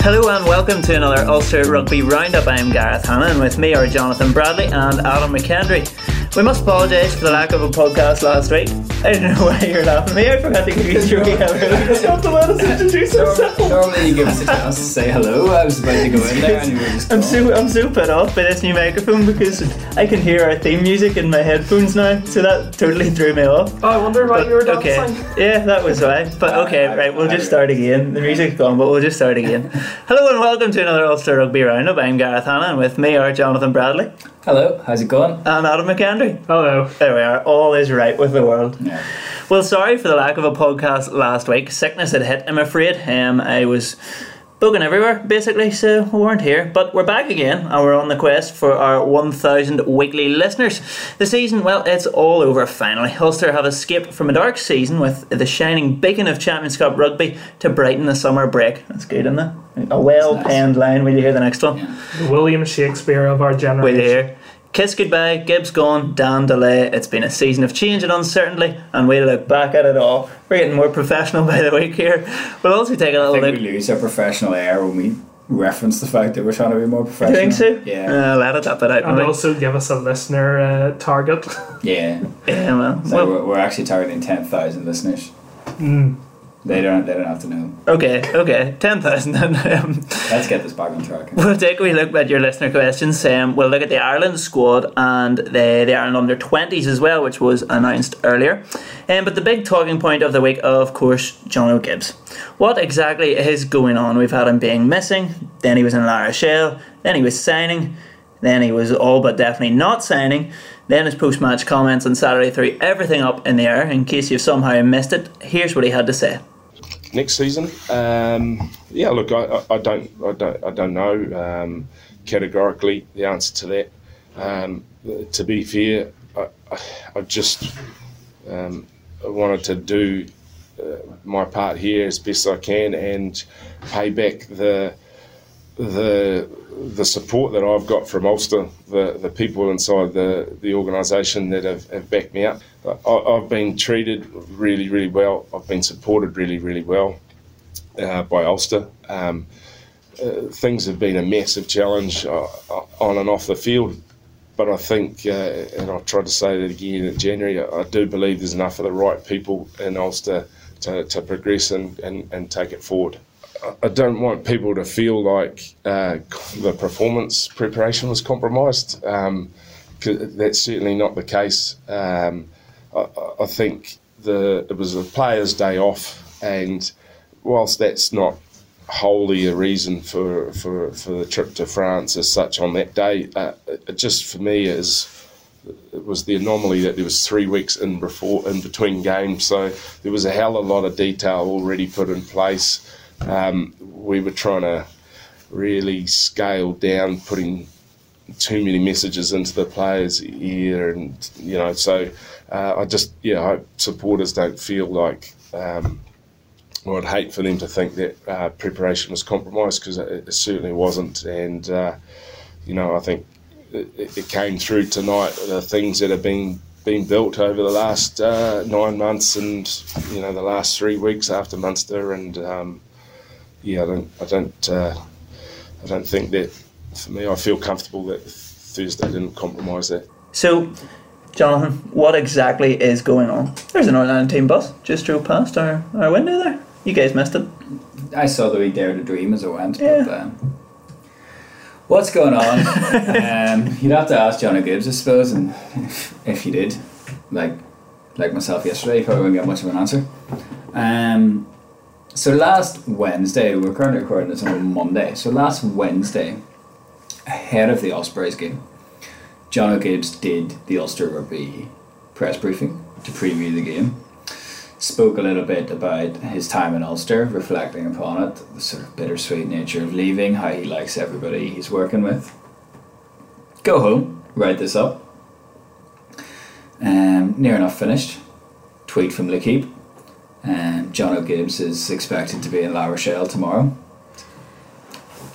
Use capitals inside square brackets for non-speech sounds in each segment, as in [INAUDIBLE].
Hello and welcome to another Ulster Rugby Roundup. I'm Gareth Hanna. With me are Jonathan Bradley and Adam McKendry. We must apologise for the lack of a podcast last week. I don't know [LAUGHS] why you're laughing at me. I forgot to give you your Just have to let us [LAUGHS] introduce ourselves. Normally you give us a [LAUGHS] chance to say hello. I was about to go in there and you were just I'm so I'm so put off by this new microphone because I can hear our theme music in my headphones now, so that totally threw me off. Oh, I wonder why you were But, okay, dancing. yeah, that was why. But ah, okay, right, we'll just start again. The music's gone, but we'll just start again. Hello and welcome to another Ulster Rugby Roundup. I'm Gareth Hanna, and with me are Jonathan Bradley Hello, how's it going? and Adam Hello. There we are. All is right with the world. Yeah. Well, sorry for the lack of a podcast last week. Sickness had hit, I'm afraid. Um, I was booking everywhere, basically, so we weren't here. But we're back again, and we're on the quest for our 1,000 weekly listeners. The season, well, it's all over finally. Ulster have escaped from a dark season with the shining beacon of Champions Cup rugby to brighten the summer break. That's good, isn't it? A well penned line. Will you hear the next one? Yeah. William Shakespeare of our Will generation. you hear? Kiss goodbye, Gibbs gone, Dan delay. It's been a season of change and uncertainty, and we look back at it all. We're getting more professional [LAUGHS] by the week here. We'll also take a little think look. we lose our professional air when we reference the fact that we're trying to be more professional. you think so? Yeah. Uh, let it up it out. And also give us a listener uh, target. yeah. [LAUGHS] Yeah, well, So well, we're, we're actually targeting 10,000 listeners. mm. They don't, they don't have to know. okay, okay, 10,000. Um, Let's get this back on track. We'll take a wee look at your listener questions. Um, we'll look at the Ireland squad and the, the Ireland under 20s as well, which was announced earlier. Um, but the big talking point of the week, of course, Jono Gibbs. What exactly is going on? We've had him being missing, then he was in La Rochelle, then he was signing, then he was all but definitely not signing. Then his post match comments on Saturday threw everything up in the air. In case you've somehow missed it, here's what he had to say. next season. Um, yeah, look, I, I- don't, I don't, I don't know um, categorically the answer to that. Um, to be fair, I, I, I just um, wanted to do uh, my part here as best I can and pay back the the the support that I've got from Ulster, the, the people inside the, the organisation that have, have backed me up. I, I've been treated really, really well. I've been supported really, really well uh, by Ulster. Um, uh, things have been a massive challenge uh, on and off the field, but I think, uh, and I'll try to say that again in January, I, I do believe there's enough of the right people in Ulster to, to progress and, and, and take it forward. I- don't want people to feel like uh, the performance preparation was compromised. Um, that's certainly not the case. Um, I, I- I think the it was a player's day off, and whilst that's not wholly a reason for, for, for the trip to France as such on that day, uh, it just for me is it was the anomaly that there was three weeks in before in between games, so there was a hell of a lot of detail already put in place. Um, we were trying to really scale down, putting too many messages into the players' ear, and you know, so uh, I just yeah, I hope supporters don't feel like. Um, I'd hate for them to think that uh, preparation was compromised because it, it certainly wasn't, and uh, you know, I think it, it came through tonight. The things that have been been built over the last uh, nine months, and you know, the last three weeks after Munster, and um, yeah, I don't, I don't, uh, I don't think that. For me, I feel comfortable that Thursday didn't compromise that. So, Jonathan, what exactly is going on? There's an Northern Ireland team bus just drove past our, our window there. You guys missed it. I saw the wee Dare to Dream as I went, Yeah. but um, what's going on? [LAUGHS] um, you'd have to ask Johnny Gibbs, I suppose, and if, if you did, like like myself yesterday, you probably wouldn't get much of an answer. Um, so last Wednesday, we're currently recording this on Monday. So last Wednesday, ahead of the Ospreys game, Jono Gibbs did the Ulster Rugby press briefing to preview the game. Spoke a little bit about his time in Ulster, reflecting upon it, the sort of bittersweet nature of leaving, how he likes everybody he's working with. Go home, write this up. Um, near enough finished. Tweet from L'Equipe. Um, Jono Gibbs is expected to be in La Rochelle tomorrow.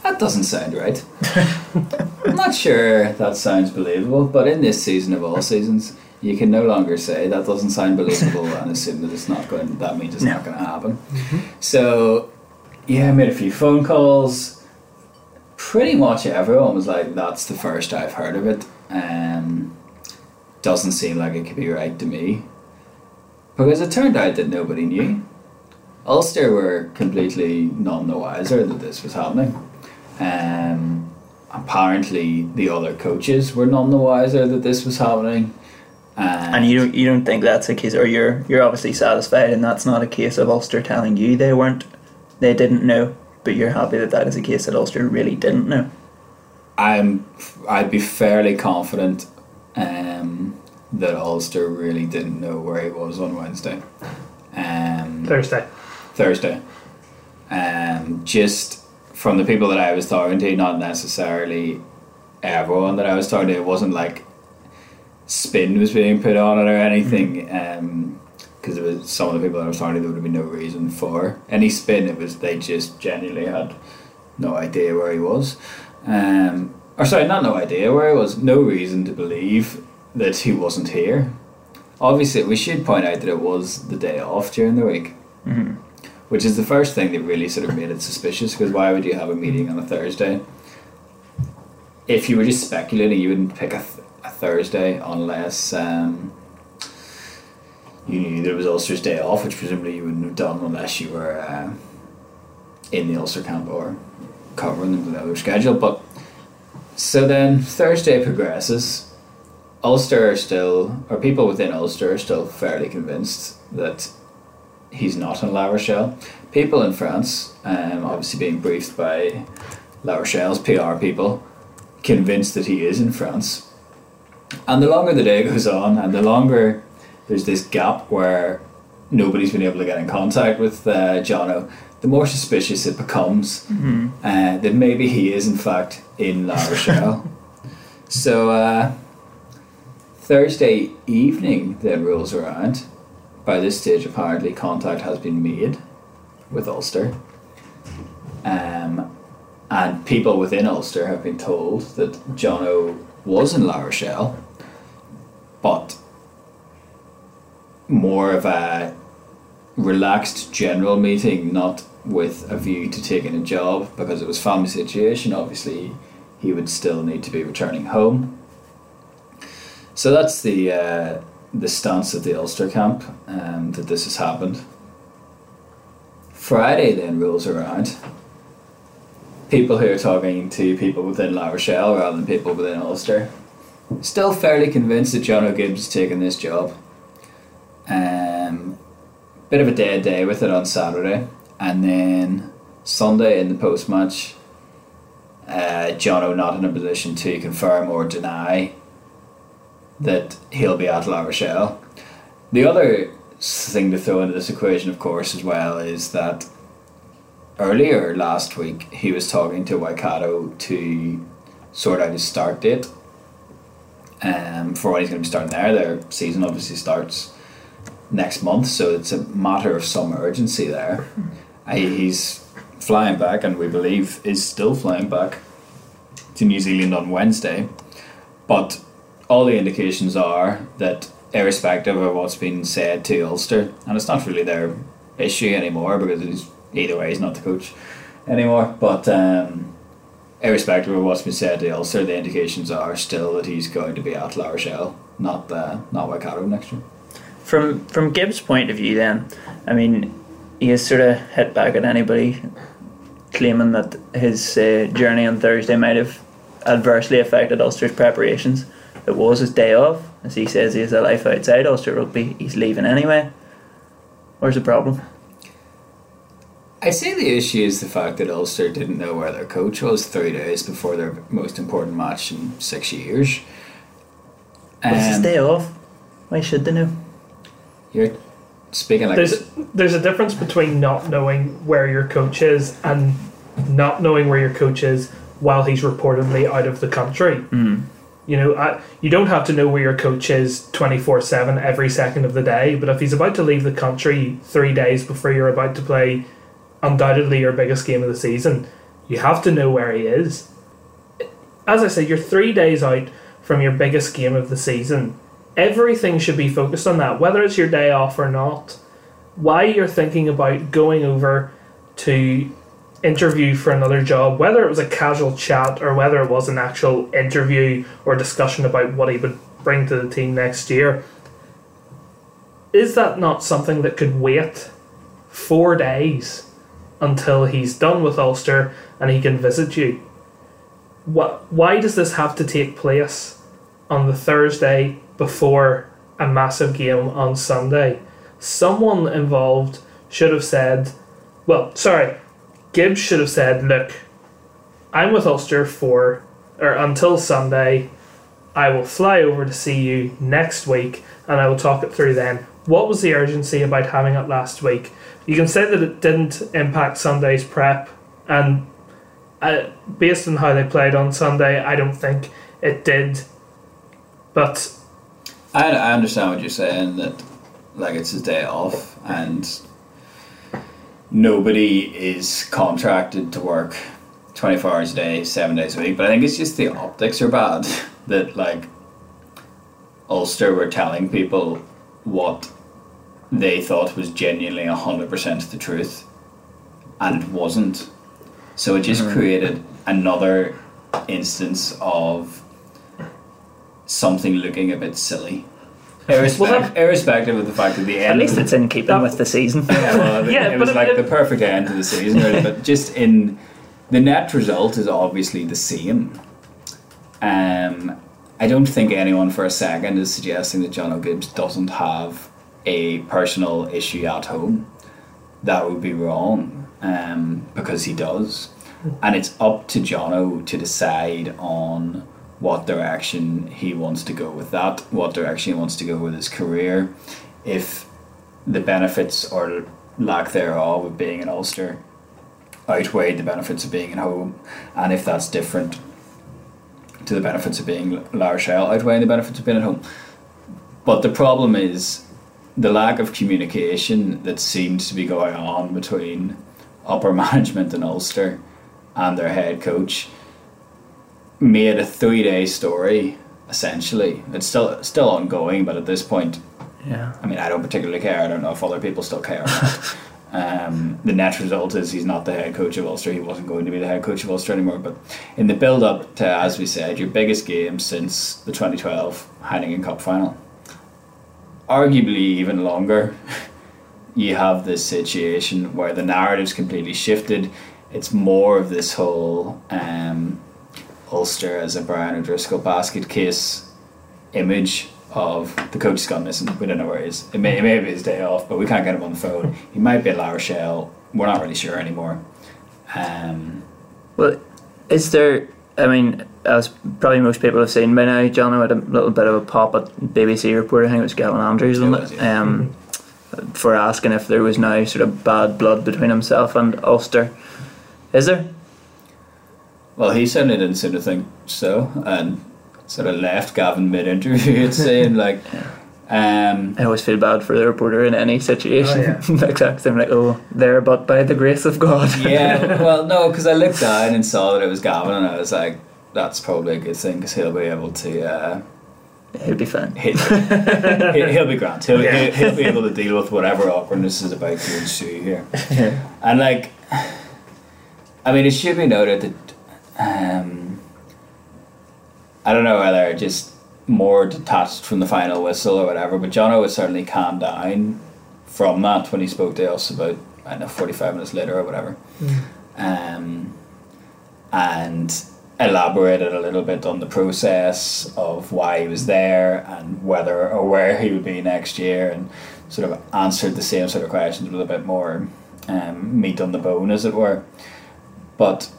That doesn't sound right. [LAUGHS] I'm not sure that sounds believable, but in this season of all seasons, you can no longer say that doesn't sound believable and assume that it's not going. That means it's No. not going to happen. So, yeah, I made a few phone calls. Pretty much everyone was like, "That's the first I've heard of it." Um, doesn't seem like it could be right to me, because it turned out that nobody knew. Ulster were completely none the wiser that this was happening. Um, apparently, the other coaches were none the wiser that this was happening. And, And you don't you don't think that's a case, or you're you're obviously satisfied, and that's not a case of Ulster telling you they weren't, they didn't know, but you're happy that that is a case that Ulster really didn't know. I'm I'd be fairly confident um, that Ulster really didn't know where he was on Wednesday, um, Thursday. Thursday. Um, just from the people that I was talking to, not necessarily everyone that I was talking to. It wasn't like spin was being put on it or anything. Um, because there was some of the people that I was talking to, there would have been no reason for any spin. It was they just genuinely had no idea where he was. Um, or sorry, not no idea where he was. No reason to believe that he wasn't here. Obviously, we should point out that it was the day off during the week, Mhm. which is the first thing that really sort of made it suspicious. Because why would you have a meeting on a Thursday? If you were just speculating, you wouldn't pick a, th- a Thursday unless um, you knew there was Ulster's day off, which presumably you wouldn't have done unless you were uh, in the Ulster camp or covering them with their schedule. But so then Thursday progresses. Ulster are still, or people within Ulster are still fairly convinced that he's not in La Rochelle. People in France, um, obviously being briefed by La Rochelle's PR people, convinced that he is in France. And the longer the day goes on, and the longer there's this gap where nobody's been able to get in contact with uh, Jono, the more suspicious it becomes uh, that maybe he is in fact in La Rochelle. [LAUGHS] so uh, Thursday evening then rolls around. By this stage, apparently, contact has been made with Ulster. Um, and people within Ulster have been told that Jono was in La Rochelle, but more of a relaxed general meeting, not with a view to taking a job because it was family situation. Obviously, he would still need to be returning home. So that's the uh, the stance of the Ulster camp um, that this has happened. Friday then rolls around. People who are talking to people within La Rochelle rather than people within Ulster, still fairly convinced that Jono Gibbs has taken this job. Um, bit of a dead day with it on Saturday, and then Sunday in the post match, uh, Jono not in a position to confirm or deny that he'll be at La Rochelle. The other thing to throw into this equation, of course, as well, is that earlier last week he was talking to Waikato to sort out his start date um, for when he's going to be starting there. Their season obviously starts next month, so it's a matter of some urgency there. Uh, he's flying back, and we believe is still flying back to New Zealand on Wednesday. But all the indications are that, irrespective of what's been said to Ulster, and it's not really their issue anymore because he's, either way he's not the coach anymore. But um, irrespective of what's been said to Ulster, the indications are still that he's going to be at La Rochelle, not uh, not Waikato next year. From from Gibbs' point of view, then, I mean, he has sort of hit back at anybody claiming that his uh, journey on Thursday might have adversely affected Ulster's preparations. It was his day off, as he says he has a life outside Ulster rugby. He's leaving anyway. Where's the problem? I say the issue is the fact that Ulster didn't know where their coach was three days before their most important match in six years. It's his Um, day off. Why should they know? You're speaking like There's there's a difference between not knowing where your coach is and not knowing where your coach is while he's reportedly out of the country. Mm. You know, I, you don't have to know where your coach is 24 7 every second of the day, but if he's about to leave the country three days before you're about to play undoubtedly your biggest game of the season, you have to know where he is. As I said, you're three days out from your biggest game of the season. everything should be focused on that, whether it's your day off or not. Why you're thinking about going over to interview for another job, whether it was a casual chat or whether it was an actual interview or discussion about what he would bring to the team next year, is that not something that could wait four days until he's done with Ulster and he can visit you? What, why does this have to take place on the Thursday before a massive game on Sunday? Someone involved should have said, well, sorry, Gibbs should have said, look, I'm with Ulster for, or until Sunday. I will fly over to see you next week and I will talk it through then. What was the urgency about having it last week? You can say that it didn't impact Sunday's prep, and uh, based on how they played on Sunday, I don't think it did. But I, I understand what you're saying that like it's his day off and nobody is contracted to work 24 hours a day, seven days a week. But I think it's just the optics are bad [LAUGHS] that like Ulster were telling people what they thought was genuinely 100% the truth and it wasn't. So it just mm-hmm. created another instance of something looking a bit silly. Irrespective, irrespective of the fact that the end At least it's in keeping with the season. yeah, well, [LAUGHS] Yeah, it but was it- like it- the perfect end to the season, really. But just in the net result is obviously the same. Um, I don't think anyone for a second is suggesting that Jono Gibbs doesn't have a personal issue at home. That would be wrong, um, because he does, and it's up to Jono to decide on what direction he wants to go with that, what direction he wants to go with his career, if the benefits or lack thereof of being in Ulster outweighed the benefits of being at home, and if that's different to the benefits of being La Rochelle outweighing the benefits of being at home. But the problem is the lack of communication that seems to be going on between upper [LAUGHS] management in Ulster and their head coach made a three day story essentially. It's still still ongoing, but at this point yeah. I mean, I don't particularly care. I don't know if other people still care. [LAUGHS] Um, the net result is he's not the head coach of Ulster. He wasn't going to be the head coach of Ulster anymore. But in the build up to, as we said, your biggest game since the 2012 Heineken Cup final, arguably even longer, [LAUGHS] you have this situation where the narrative's completely shifted. It's more of this whole um, Ulster as a Brian O'Driscoll basket case image of the coach has gone missing. We don't know where he is. It may, it may be his day off, but we can't get him on the phone. He might be at La Rochelle. We're not really sure anymore. Um, Well, is there? I mean, as probably most people have seen by now, John had a little bit of a pop at BBC reporter. I think it was Gavin Andrews, It was, it? yeah. Um, for asking if there was now sort of bad blood between himself and Ulster. Is there? Well, he certainly didn't seem to think so, and sort of left Gavin mid interview. [LAUGHS] It's saying like, um, I always feel bad for the reporter in any situation. Oh, yeah. the exact same, like, oh, there, but by the grace of God. yeah. [LAUGHS] Well, no, because I looked down and saw that it was Gavin, and I was like, that's probably a good thing because he'll be able to. Uh, He'll be fine. he'll, [LAUGHS] he'll he'll be grand. He'll, Yeah. he'll, he'll be able to deal with whatever awkwardness is about to ensue here. And like, I mean, it should be noted that um, I don't know whether just more detached from the final whistle or whatever, but Jono was certainly calmed down from that when he spoke to us about I don't know forty five minutes later or whatever, um, and elaborated a little bit on the process of why he was there and whether or where he would be next year and sort of answered the same sort of questions with a bit more um, meat on the bone as it were. But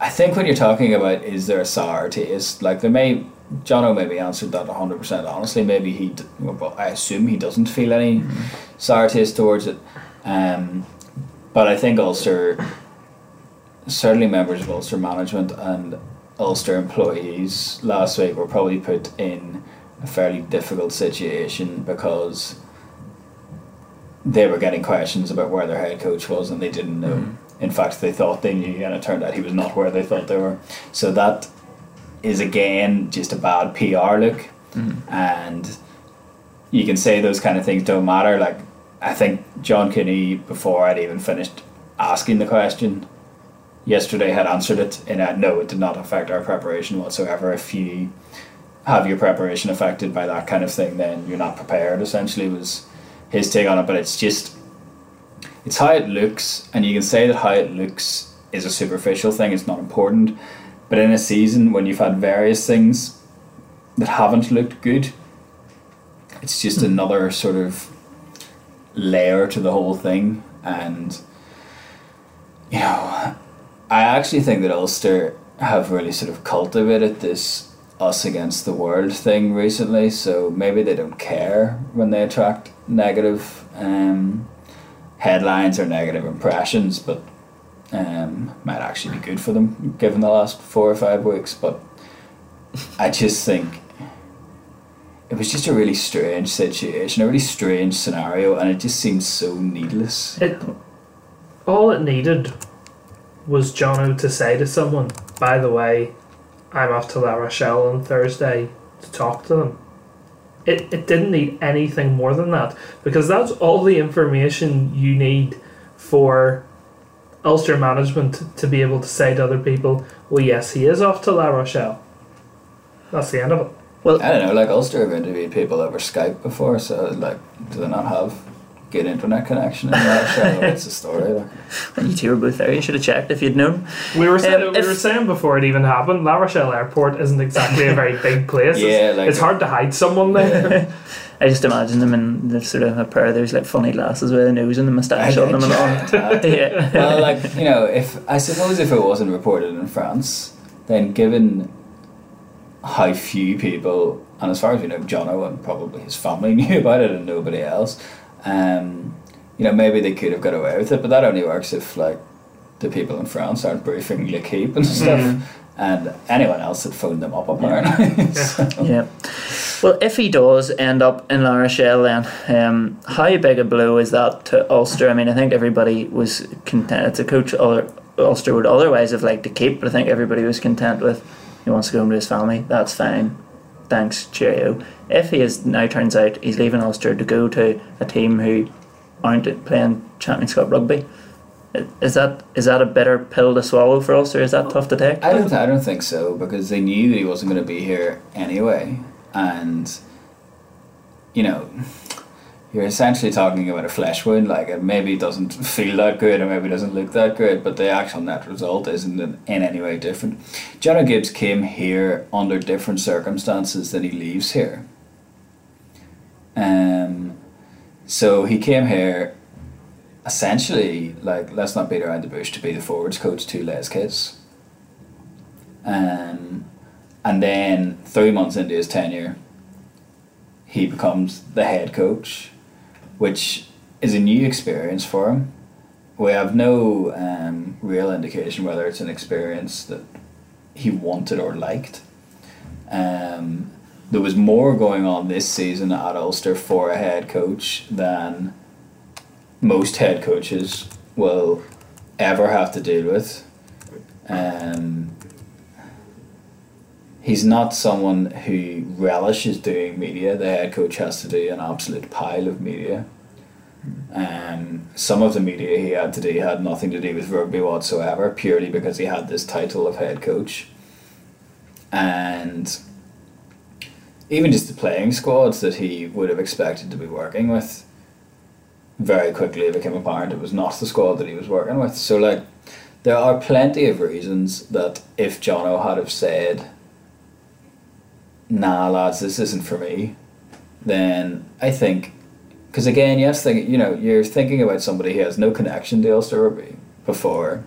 I think when you're talking about is there a sour taste? Like there may Jono maybe answered that 100% honestly. Maybe he well, I assume he doesn't feel any sour taste towards it. Um, but I think Ulster certainly members of Ulster management and Ulster employees last week were probably put in a fairly difficult situation because they were getting questions about where their head coach was and they didn't know. In fact, they thought they knew, and it turned out he was not where they thought they were. So that is again just a bad PR look, mm-hmm. and you can say those kind of things don't matter. Like I think John Cooney, before I'd even finished asking the question yesterday, had answered it in a no. It did not affect our preparation whatsoever. If you have your preparation affected by that kind of thing, then you're not prepared. Essentially, was his take on it. But it's just it's how it looks, and you can say that how it looks is a superficial thing. It's not important. But in a season when you've had various things that haven't looked good, it's just another sort of layer to the whole thing. And you know, I actually think that Ulster have really sort of cultivated this us against the world thing recently. So maybe they don't care when they attract negative um, headlines or negative impressions, but um, might actually be good for them given the last four or five weeks. But I just think it was just a really strange situation, a really strange scenario, and it just seems so needless. It all it needed was Jono to say to someone, by the way, I'm off to La Rochelle on Thursday to talk to them. It, it didn't need anything more than that because that's all the information you need for Ulster management to be able to say to other people, well, yes, he is off to La Rochelle. That's the end of it. Well, I don't know, like Ulster have interviewed people over Skype before, so like, do they not have good internet connection in that? What's [LAUGHS] the story? Like, well, you two were both there. You should have checked if you'd known. We were saying, Um, we were saying before it even happened, La Rochelle Airport isn't exactly a very [LAUGHS] big place. Yeah, it's, like- it's hard to hide someone there. [LAUGHS] I just imagine them in the sort of a pair of those like funny glasses with a nose and the I moustache on them and all. that. yeah. well, like you know, if I suppose if it wasn't reported in France, then given how few people, and as far as we know, Jono and probably his family knew about it and nobody else, um, you know, maybe they could have got away with it. But that only works if like the people in France aren't briefing L'Equipe and stuff, Mhm. and anyone else had phoned them up apparently. [LAUGHS] So- Yeah. Well, if he does end up in La Rochelle, then um, how big a blow is that to Ulster? I mean, I think everybody was content. It's a coach Ul- Ulster would otherwise have liked to keep, but I think everybody was content with he wants to go home to his family. That's fine. Thanks, cheerio. If he is now turns out he's leaving Ulster to go to a team who aren't playing Champions Cup rugby, is that is that a bitter pill to swallow for Ulster? Is that tough to take? I don't. I don't think so because they knew that he wasn't going to be here anyway, and you know, you're essentially talking about a flesh wound. Like it maybe doesn't feel that good, or maybe doesn't look that good, but the actual net result isn't in, in any way different. Jono Gibbs came here under different circumstances than he leaves here. Um, so he came here essentially like let's not beat around the bush to be the forwards coach to Les Kiss. Um, and then three months into his tenure, he becomes the head coach, which is a new experience for him. We have no um, real indication whether it's an experience that he wanted or liked. Um, there was more going on this season at Ulster for a head coach than most head coaches will ever have to deal with. Um, he's not someone who relishes doing media. The head coach has to do an absolute pile of media. Um, some of the media he had to do had nothing to do with rugby whatsoever, purely because he had this title of head coach. And even just the playing squads that he would have expected to be working with very quickly it became apparent it was not the squad that he was working with. So like there are plenty of reasons that if Jono had have said nah lads this isn't for me then I think because again yes think you know you're thinking about somebody who has no connection to Ulster Rugby before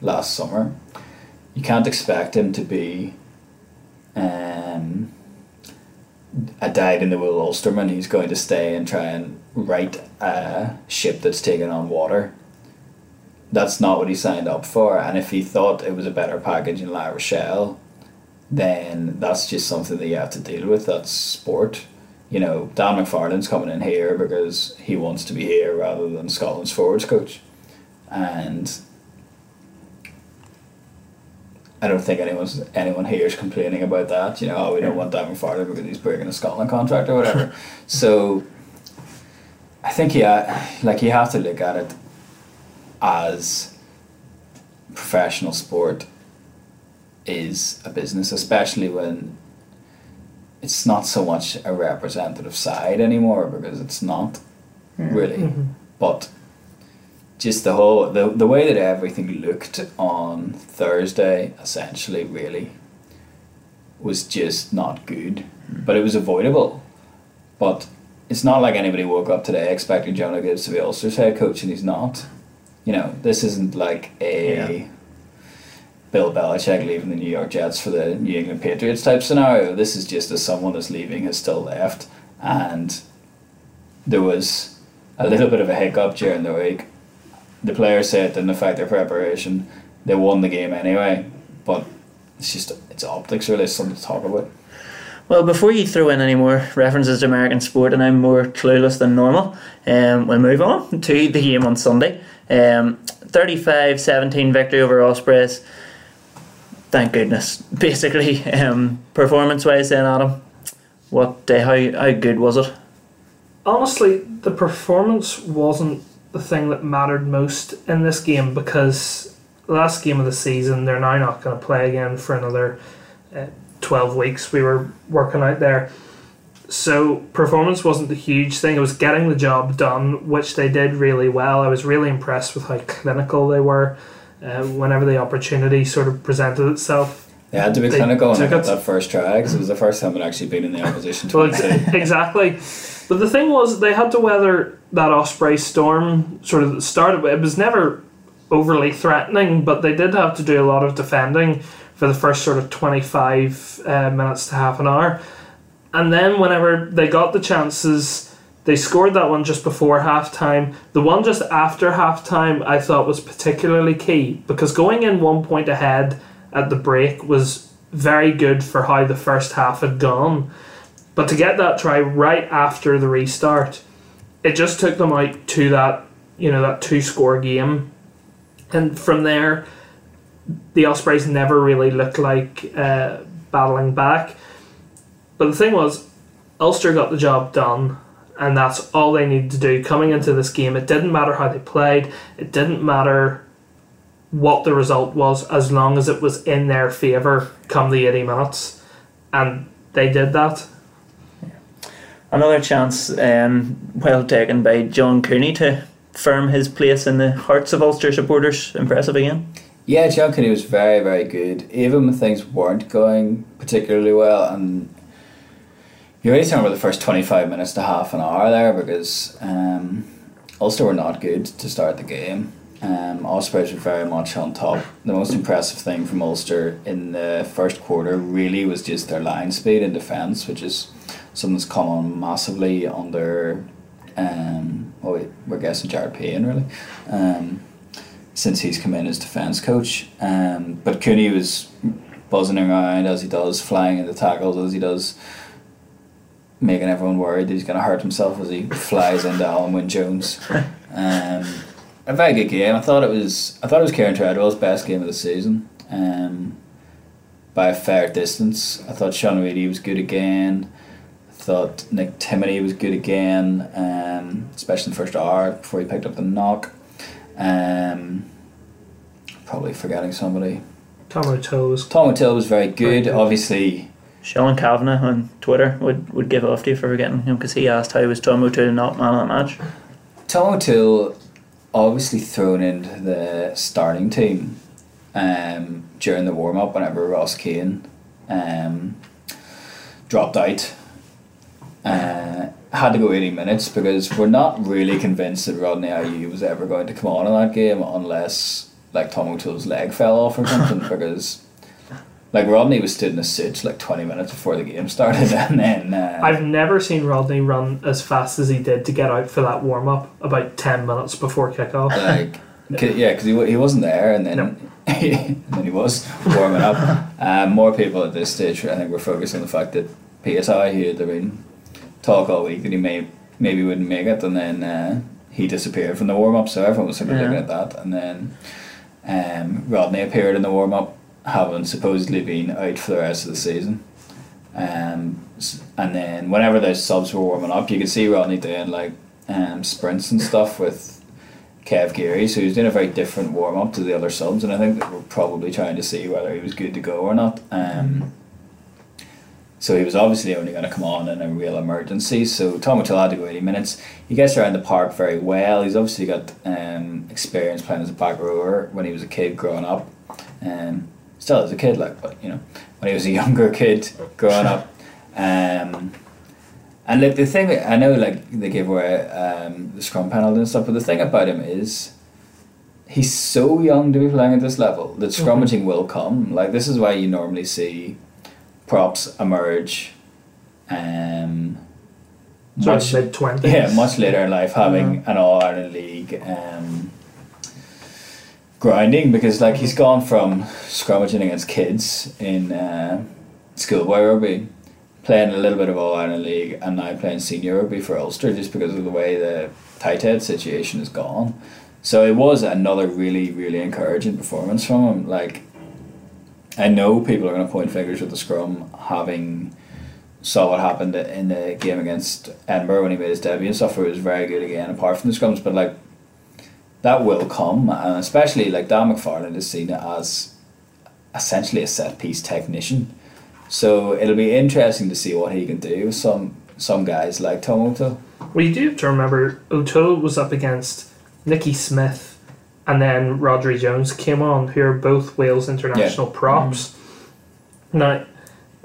last summer you can't expect him to be um, a dyed in the wool Ulsterman who's going to stay and try and right a ship that's taken on water. That's not what he signed up for, and if he thought it was a better package in La Rochelle, then that's just something that you have to deal with. That's sport. You know, Dan McFarland's coming in here because he wants to be here rather than Scotland's forwards coach. And I don't think anyone's anyone here is complaining about that. You know, oh, we don't want Dan McFarland because he's breaking a Scotland contract or whatever. so I think yeah, like you have to look at it as professional sport is a business, especially when it's not so much a representative side anymore because it's not hmm. really. Mm-hmm. But just the whole the, the way that everything looked on Thursday essentially really was just not good. Hmm. But it was avoidable. But it's not like anybody woke up today expecting Jono Gibbs to be Ulster's head coach and he's not. You know, this isn't like a Yeah. Bill Belichick leaving the New York Jets for the New England Patriots type scenario. This is just as someone that's leaving has still left, and there was a little bit of a hiccup during the week. The players say it didn't affect their preparation. They won the game anyway, but it's just it's optics really. It's something to talk about. Well, before you throw in any more references to American sport, and I'm more clueless than normal, um, we'll move on to the game on Sunday. Um, 35-17 victory over Ospreys. Thank goodness. [LAUGHS] Basically, um, performance-wise then, Adam, what, uh, how, how good was it? honestly, the performance wasn't the thing that mattered most in this game because last game of the season they're now not going to play again for another uh, 12 weeks. We were working out there. So performance wasn't the huge thing. It was getting the job done, which they did really well. I was really impressed with how clinical they were uh, whenever the opportunity sort of presented itself. They had to be They clinical they took got that first try because it was the first time I'd actually been in the opposition Well, [LAUGHS] exactly. But the thing was, they had to weather that Osprey storm sort of started. It was never overly threatening, but they did have to do a lot of defending for the first sort of 25 uh, minutes to half an hour. And then, whenever they got the chances, they scored that one just before half time. The one just after half time, I thought was particularly key because going in one point ahead at the break was very good for how the first half had gone. But to get that try right after the restart, it just took them out to that, you know, that two score game. And from there, the Ospreys never really looked like uh, battling back. But the thing was, Ulster got the job done, and that's all they needed to do coming into this game. It didn't matter how they played, it didn't matter what the result was, as long as it was in their favour come the 80 minutes. And they did that. Another chance um, well taken by John Cooney to firm his place in the hearts of Ulster supporters. Impressive again. Yeah, John Cooney was very, very good. Even when things weren't going particularly well, and you're really about the first 25 minutes to half an hour there because um, Ulster were not good to start the game. Um, Ospreys were very much on top. The most impressive thing from Ulster in the first quarter really was just their line speed in defence, which is something that's come on massively under, um, well, we- we're guessing Jared Payne really. Um, since he's come in as defence coach. Um, but Cooney was buzzing around as he does, flying into tackles as he does, making everyone worried that he's going to hurt himself as he flies into [LAUGHS] Alun Wyn Jones. Um, a very good game. I thought it was. I thought it was Kieran Treadwell's best game of the season. Um, by a fair distance. I thought Sean Reidy was good again. I thought Nick Timoney was good again, um, especially in the first hour before he picked up the knock. Um, probably forgetting somebody. Tom O'Toole was Tom O'Till was very good. good. Obviously, Sean Kavanagh on Twitter would, would give off to you for forgetting him because he asked how he was Tom O'Toole not man of the match. Tom O'Toole obviously thrown into the starting team um, during the warm up whenever Ross Kane um, dropped out. Uh, had to go 80 minutes because we're not really convinced that Rodney Ayew was ever going to come on in that game unless like Tom O'Toole's leg fell off or something [LAUGHS] because like Rodney was stood in a sitch like 20 minutes before the game started [LAUGHS] and then uh, I've never seen Rodney run as fast as he did to get out for that warm up about 10 minutes before kickoff. like [LAUGHS] c- yeah because he, he wasn't there and then No. and then he was warming up um, more people at this stage I think were focused on the fact that PSI who had been talk all week that he may maybe wouldn't make it and then uh, he disappeared from the warm up so everyone was sort of Yeah. looking at that and then um, Rodney appeared in the warm up having supposedly been out for the rest of the season. Um, and then whenever the subs were warming up, you could see Rodney doing like um, sprints and stuff with Kev Geary, so he was doing a very different warm up to the other subs, and I think they were probably trying to see whether he was good to go or not. Um, so he was obviously only going to come on in a real emergency. So Tom O'Toole had to go 80 minutes. He gets around the park very well. He's obviously got um, experience playing as a back rower when he was a kid growing up. Um, still as a kid, like, but you know, when he was a [LAUGHS] younger kid growing up. Um, and look, the thing I know, like they give away um, the scrum penalty and stuff, but the thing about him is he's so young to be playing at this level that scrummaging will come. Like this is why you normally see props emerge. Um, So much, mid twenties. yeah, much later in life, having an All Ireland League um, grinding because like he's gone from scrummaging against kids in uh, schoolboy rugby, playing a little bit of All Ireland League, and now playing senior rugby for Ulster just because of the way the tight head situation has gone. So it was another really, really encouraging performance from him. Like, I know people are going to point fingers at the scrum, having saw what happened in the game against Edinburgh when he made his debut and stuff. Where he was very good again, apart from the scrums. But like, that will come, and especially like Dan McFarland is seen as essentially a set piece technician. So it'll be interesting to see what he can do with some some guys like Tom O'Toole. Well, you do have to remember O'Toole was up against Nicky Smith, and then Rhodri Jones came on, who are both Wales international props. Now,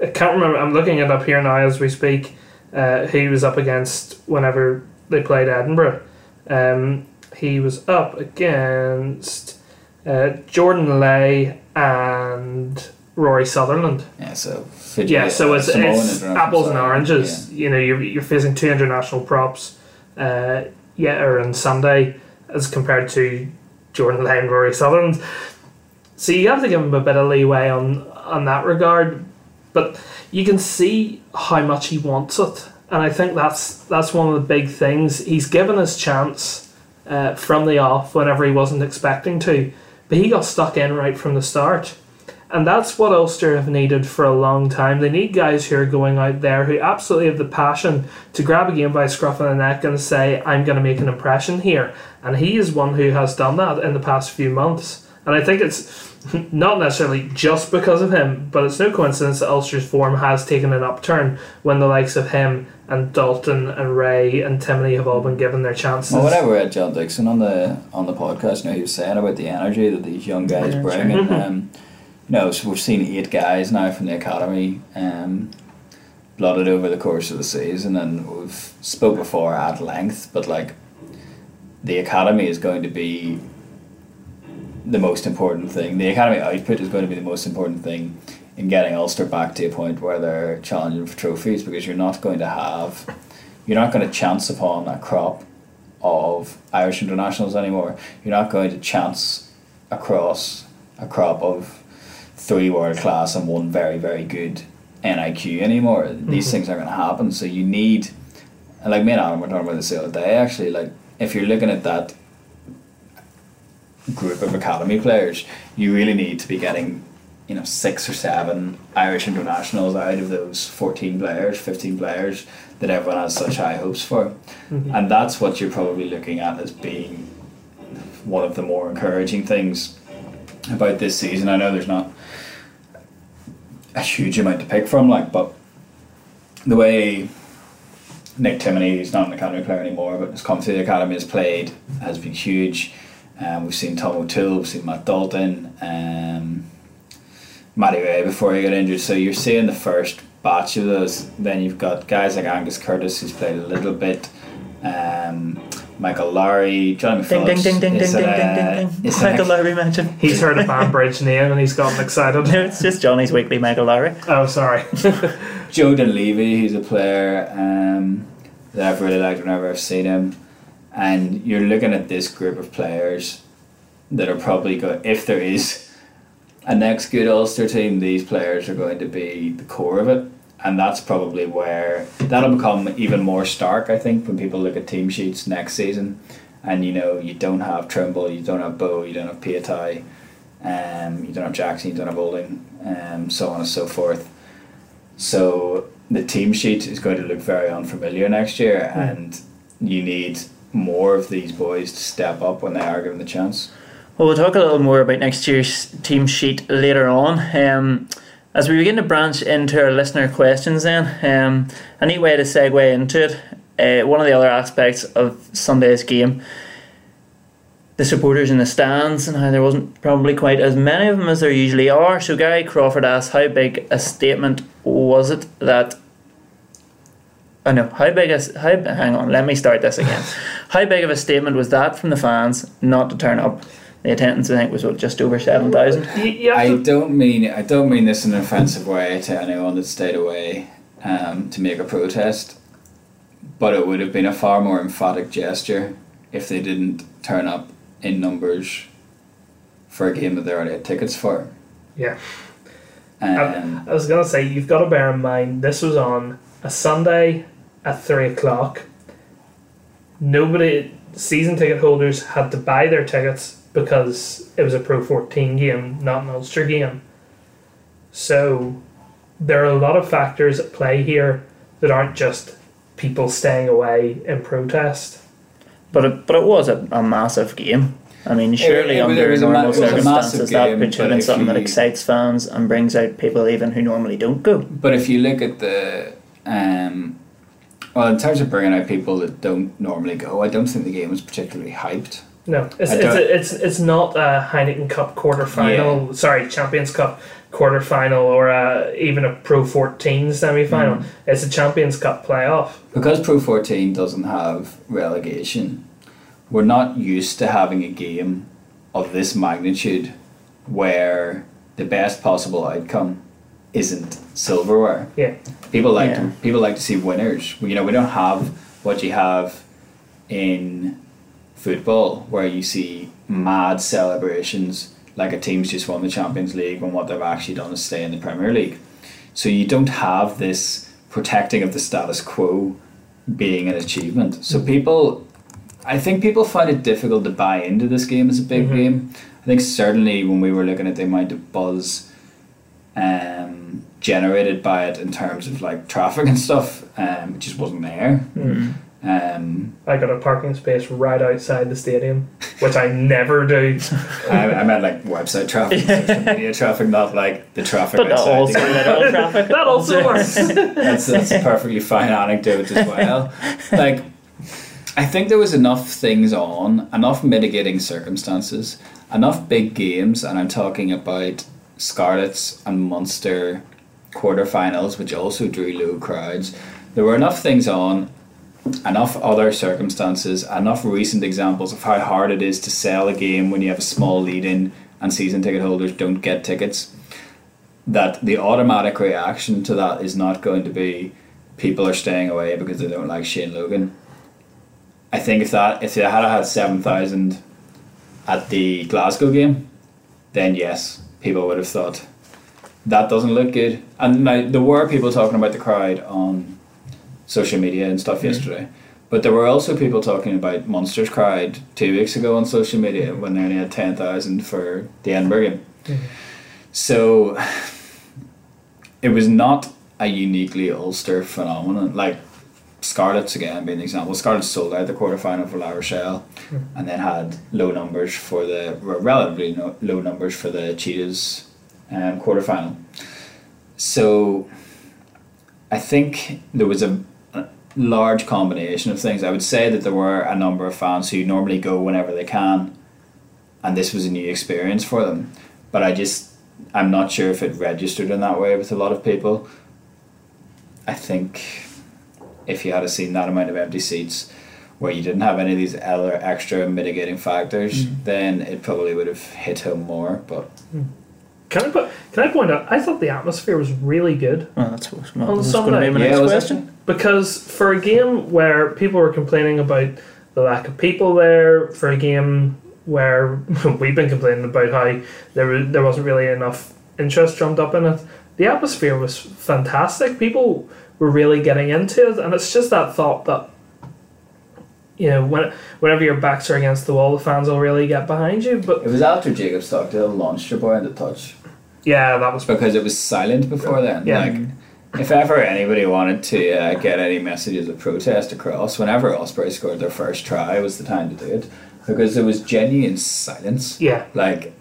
I can't remember. I'm looking it up here now as we speak. Uh, he was up against whenever they played Edinburgh? Um, he was up against uh, Jordan Lay and Rory Sutherland. Yeah, so Fiji, Yeah, so it's, it's apples and oranges. You know, you're, you're facing two international props, uh, Yetter and Sunday, as compared to Jordan Lay, Rory Sutherland. So you have to give him a bit of leeway on on that regard, but you can see how much he wants it, and I think that's that's one of the big things. He's given his chance uh, from the off whenever he wasn't expecting to, but he got stuck in right from the start. And that's what Ulster have needed for a long time. They need guys who are going out there who absolutely have the passion to grab a game by scruff of the neck and say, I'm going to make an impression here. And he is one who has done that in the past few months. And I think it's [LAUGHS] not necessarily just because of him, but it's no coincidence that Ulster's form has taken an upturn when the likes of him and Dalton and Rea and Timoney have all been given their chances. Well, whenever we had John Dixon on the on the podcast, you know, he was saying about the energy that these young guys bring, and um, know, so we've seen eight guys now from the academy um, over the course of the season, and we've spoke before at length, but like the academy is going to be the most important thing. The academy output is going to be the most important thing in getting Ulster back to a point where they're challenging for trophies because you're not going to have, you're not going to chance upon a crop of Irish internationals anymore. You're not going to chance across a crop of three world class and one very, very good NIQ anymore. These mm-hmm. things aren't going to happen. So you need, and like me and Adam were talking about this the other day actually, like if you're looking at that group of academy players, you really need to be getting, you know, six or seven Irish internationals out of those 14 players, 15 players that everyone has such high hopes for. Mm-hmm. And that's what you're probably looking at as being one of the more encouraging things about this season. I know there's not a huge amount to pick from, like, but the way Nick Timoney, who's not an academy player anymore, but has come through the academy, has played, has been huge. Um, we've seen Tom O'Toole, we've seen Matt Dalton, um, Matty Rea before he got injured. So you're seeing the first batch of those. Then you've got guys like Angus Curtis, who's played a little bit. Um, Michael Lowry, Johnny Ding ding McPhillips. ding ding ding ding ding ding ding. Michael a- Lowry mention. He's heard a Banbridge name and he's gotten excited. [LAUGHS] No, it's just Johnny's weekly Michael Lowry. Oh, sorry. [LAUGHS] Joe Dunleavy, who's a player um, that I've really liked whenever I've seen him. And you're looking at this group of players that are probably going, if there is a next good Ulster team, these players are going to be the core of it. And that's probably where that'll become even more stark, I think, when people look at team sheets next season. And you know, you don't have Trimble, you don't have Bowe, you don't have Piutau. Um, you don't have Jackson, you don't have Olding, um, so on and so forth. So the team sheet is going to look very unfamiliar next year, Mm. and you need more of these boys to step up when they are given the chance. Well, we'll talk a little more about next year's team sheet later on. Um, as we begin to branch into our listener questions, then, um, a neat way to segue into it. Uh, one of the other aspects of Sunday's game, the supporters in the stands, and how there wasn't probably quite as many of them as there usually are. So, Gary Crawford asked, how big a statement was it that I know how big is how hang on let me start this again [LAUGHS] how big of a statement was that from the fans not to turn up the attendance I think was what, just over 7,000 You, you have I don't mean I don't mean this in an offensive way to anyone that stayed away um, to make a protest, but it would have been a far more emphatic gesture if they didn't turn up in numbers for a game that they already had tickets for. yeah. Um, I was gonna say you've got to bear in mind this was on a Sunday at three o'clock. Nobody, season ticket holders had to buy their tickets because it was a Pro fourteen game, not an Ulster game. So, there are a lot of factors at play here that aren't just people staying away in protest. but it, but it was a, a massive game I mean surely it was- it under was a ma- normal it a circumstances that game, puts you in if something that excites fans and brings out people even who normally don't go But if you look at the, um, well, in terms of bringing out people that don't normally go, I don't think the game was particularly hyped. No, it's it's, don't- it's it's not a Heineken Cup quarter final. Sorry, Champions Cup quarter final or a, even a Pro fourteen semi final. Mm. It's a Champions Cup playoff. Because Pro 14 doesn't have relegation, we're not used to having a game of this magnitude where the best possible outcome isn't silverware. Yeah. People like Yeah. to, people like to see winners. You know, we don't have what you have in football where you see mad celebrations like a team's just won the Champions League when what they've actually done is stay in the Premier League. So you don't have this protecting of the status quo being an achievement. So people I think people find it difficult to buy into this game as a big Mhm. game. I think certainly when we were looking at the amount of buzz um, generated by it in terms of like traffic and stuff, um, it just wasn't there. Um, I got a parking space right outside the stadium, which I never do. I, I meant like website traffic, social media traffic, not like the traffic but outside. also the- literal traffic [LAUGHS] that also works. that's, that's a perfectly fine anecdote as well. Like, I think there was enough things on, enough mitigating circumstances, enough big games, and I'm talking about Scarlets and Munster quarterfinals, which also drew low crowds. There were enough things on, enough other circumstances, enough recent examples of how hard it is to sell a game when you have a small lead in and season ticket holders don't get tickets that the automatic reaction to that is not going to be people are staying away because they don't like Shane Logan. I think if that if they had had seven thousand at the Glasgow game, then yes, people would have thought that doesn't look good. And now there were people talking about the crowd on social media and stuff mm-hmm. yesterday. But there were also people talking about Munster's crowd two weeks ago on social media mm-hmm. when they only had ten thousand for the Edinburgh game. Mm-hmm. So it was not a uniquely Ulster phenomenon. Like Scarlets again being an example. Scarlets sold out the quarterfinal for La Rochelle, and then had low numbers for the relatively no, low numbers for the Cheetahs um, quarterfinal. So I think there was a large combination of things. I would say that there were a number of fans who normally go whenever they can, and this was a new experience for them. But I just I'm not sure if it registered in that way with a lot of people. I think if you had seen that amount of empty seats where you didn't have any of these other extra mitigating factors, mm. then it probably would have hit home more. But mm. Can I put? Can I point out? I thought the atmosphere was really good well that's what well, On was going to Sunday. be my Yeah, next was it? question because for a game where people were complaining about the lack of people there, for a game where [LAUGHS] we've been complaining about how there was, there wasn't really enough interest drummed up in it, the atmosphere was fantastic. People were really getting into it, and it's just that thought that you know, when, whenever your backs are against the wall, the fans will really get behind you. But It was after Jacob Stockdale launched your boy in the touch yeah, that was because it was silent before then. Yeah. Like, if ever anybody wanted to uh, get any messages of protest across, whenever Osprey scored their first try was the time to do it because there was genuine silence. yeah, Like,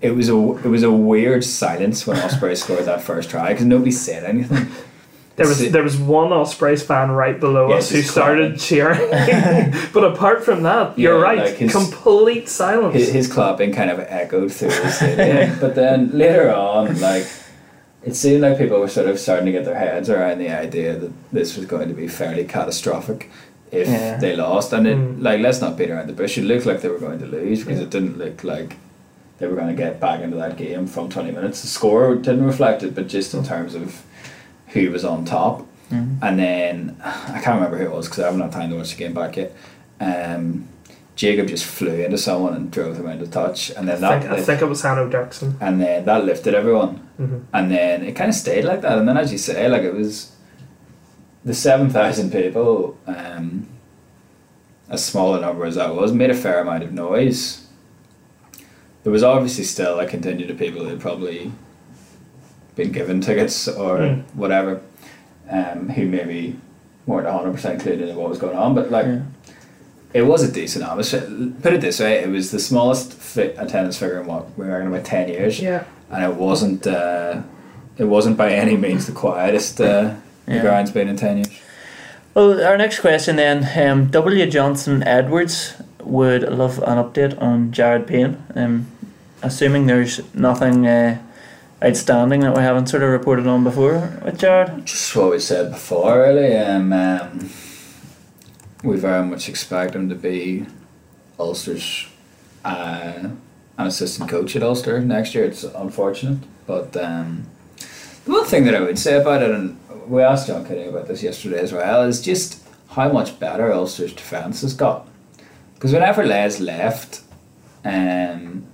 it was a it was a weird silence when Osprey [LAUGHS] scored that first try because nobody said anything. There was there was one Ospreys fan right below Yeah, us who started cheering. [LAUGHS] but apart from that, you're Yeah, right, like his- complete silence. his, his clapping kind of echoed through the stadium. [LAUGHS] but then later on, like it seemed like people were sort of starting to get their heads around the idea that this was going to be fairly catastrophic if Yeah. they lost. And it Mm. like let's not beat around the bush. It looked like they were going to lose because it didn't look like they were going to get back into that game from twenty minutes. The score didn't reflect it, but just in terms of who was on top. And then [SIGHS] I can't remember who it was because I haven't had time to watch the game back yet. Um, Jacob just flew into someone and drove them into touch, and then I that think, I think it was Hanno Dirksen. and then that lifted everyone, Mhm. and then it kind of stayed like that. And then, as you say, like it was the seven thousand people, um, as small a number as that was, made a fair amount of noise. There was obviously still a contingent of people who probably been given tickets or Mm. whatever, um, who maybe weren't hundred percent clued into what was going on, but like. Yeah. It was a decent atmosphere. Put it this way, it was the smallest fi- attendance figure in what we reckon about ten years Yeah. and it wasn't uh, it wasn't by any means the quietest uh, the ground's been in ten years. Well, our next question then. Um, W. Johnson Edwards would love an update on Jared Payne. Um, assuming there's nothing uh, outstanding that we haven't sort of reported on before with Jared. Just what we said before, really. Um, um, we very much expect him to be Ulster's uh, an assistant coach at Ulster next year. It's unfortunate, but um, the one thing that I would say about it, and we asked John Cooney about this yesterday as well, is just how much better Ulster's defence has got. Because whenever Les left, um,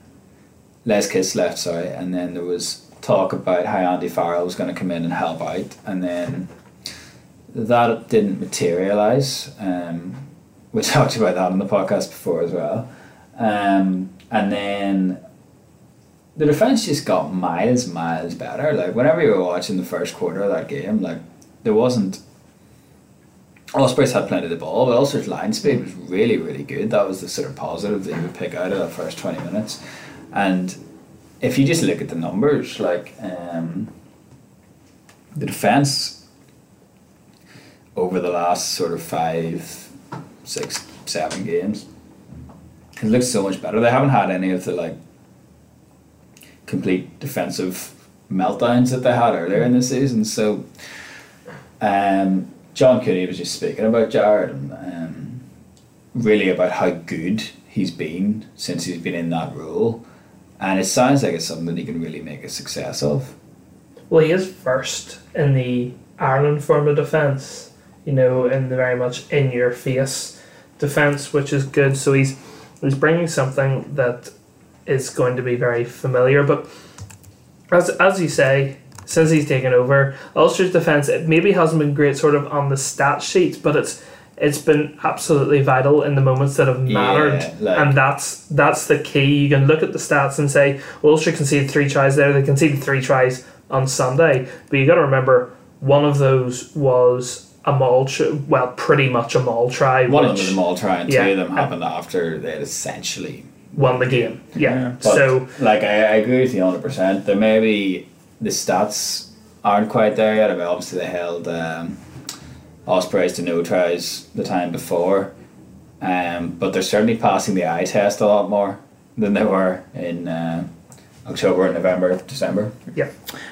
Les Kiss left, sorry, and then there was talk about how Andy Farrell was going to come in and help out, and then that didn't materialise. Um, we [LAUGHS] talked about that on the podcast before as well. Um, and then the defence just got miles, miles better. Like whenever you were watching the first quarter of that game, like there wasn't. Ospreys had plenty of the ball, but Ulster's line speed was really, really good. That was the sort of positive that you would pick out of that first twenty minutes. And if you just look at the numbers, like um, the defence over the last sort of five, six, seven games, it looks so much better. They haven't had any of the like complete defensive meltdowns that they had earlier in the season. So, um, John Cooney was just speaking about Jared and um, really about how good he's been since he's been in that role, and it sounds like it's something that he can really make a success of. Well, he is first in the Ireland form of defence, you know, in the very much in your face defence, which is good. So he's he's bringing something that is going to be very familiar. But as as you say, since he's taken over, Ulster's defence it maybe hasn't been great sort of on the stat sheet, but it's it's been absolutely vital in the moments that have mattered, Yeah, like- and that's that's the key. You can look at the stats and say, well, Ulster conceded three tries there. They conceded three tries on Sunday, but you got to remember one of those was a maul. Tr- well, pretty much a maul try, One of them was Maul try, and two Yeah. of them happened after they had essentially won the game. Yeah. Yeah. But, So like, I, I agree with you 100%. There may be the stats aren't quite there yet. I mean, obviously, they held um, Ospreys to no tries the time before, um, but they're certainly passing the eye test a lot more than they were in uh, October, November, December. yeah.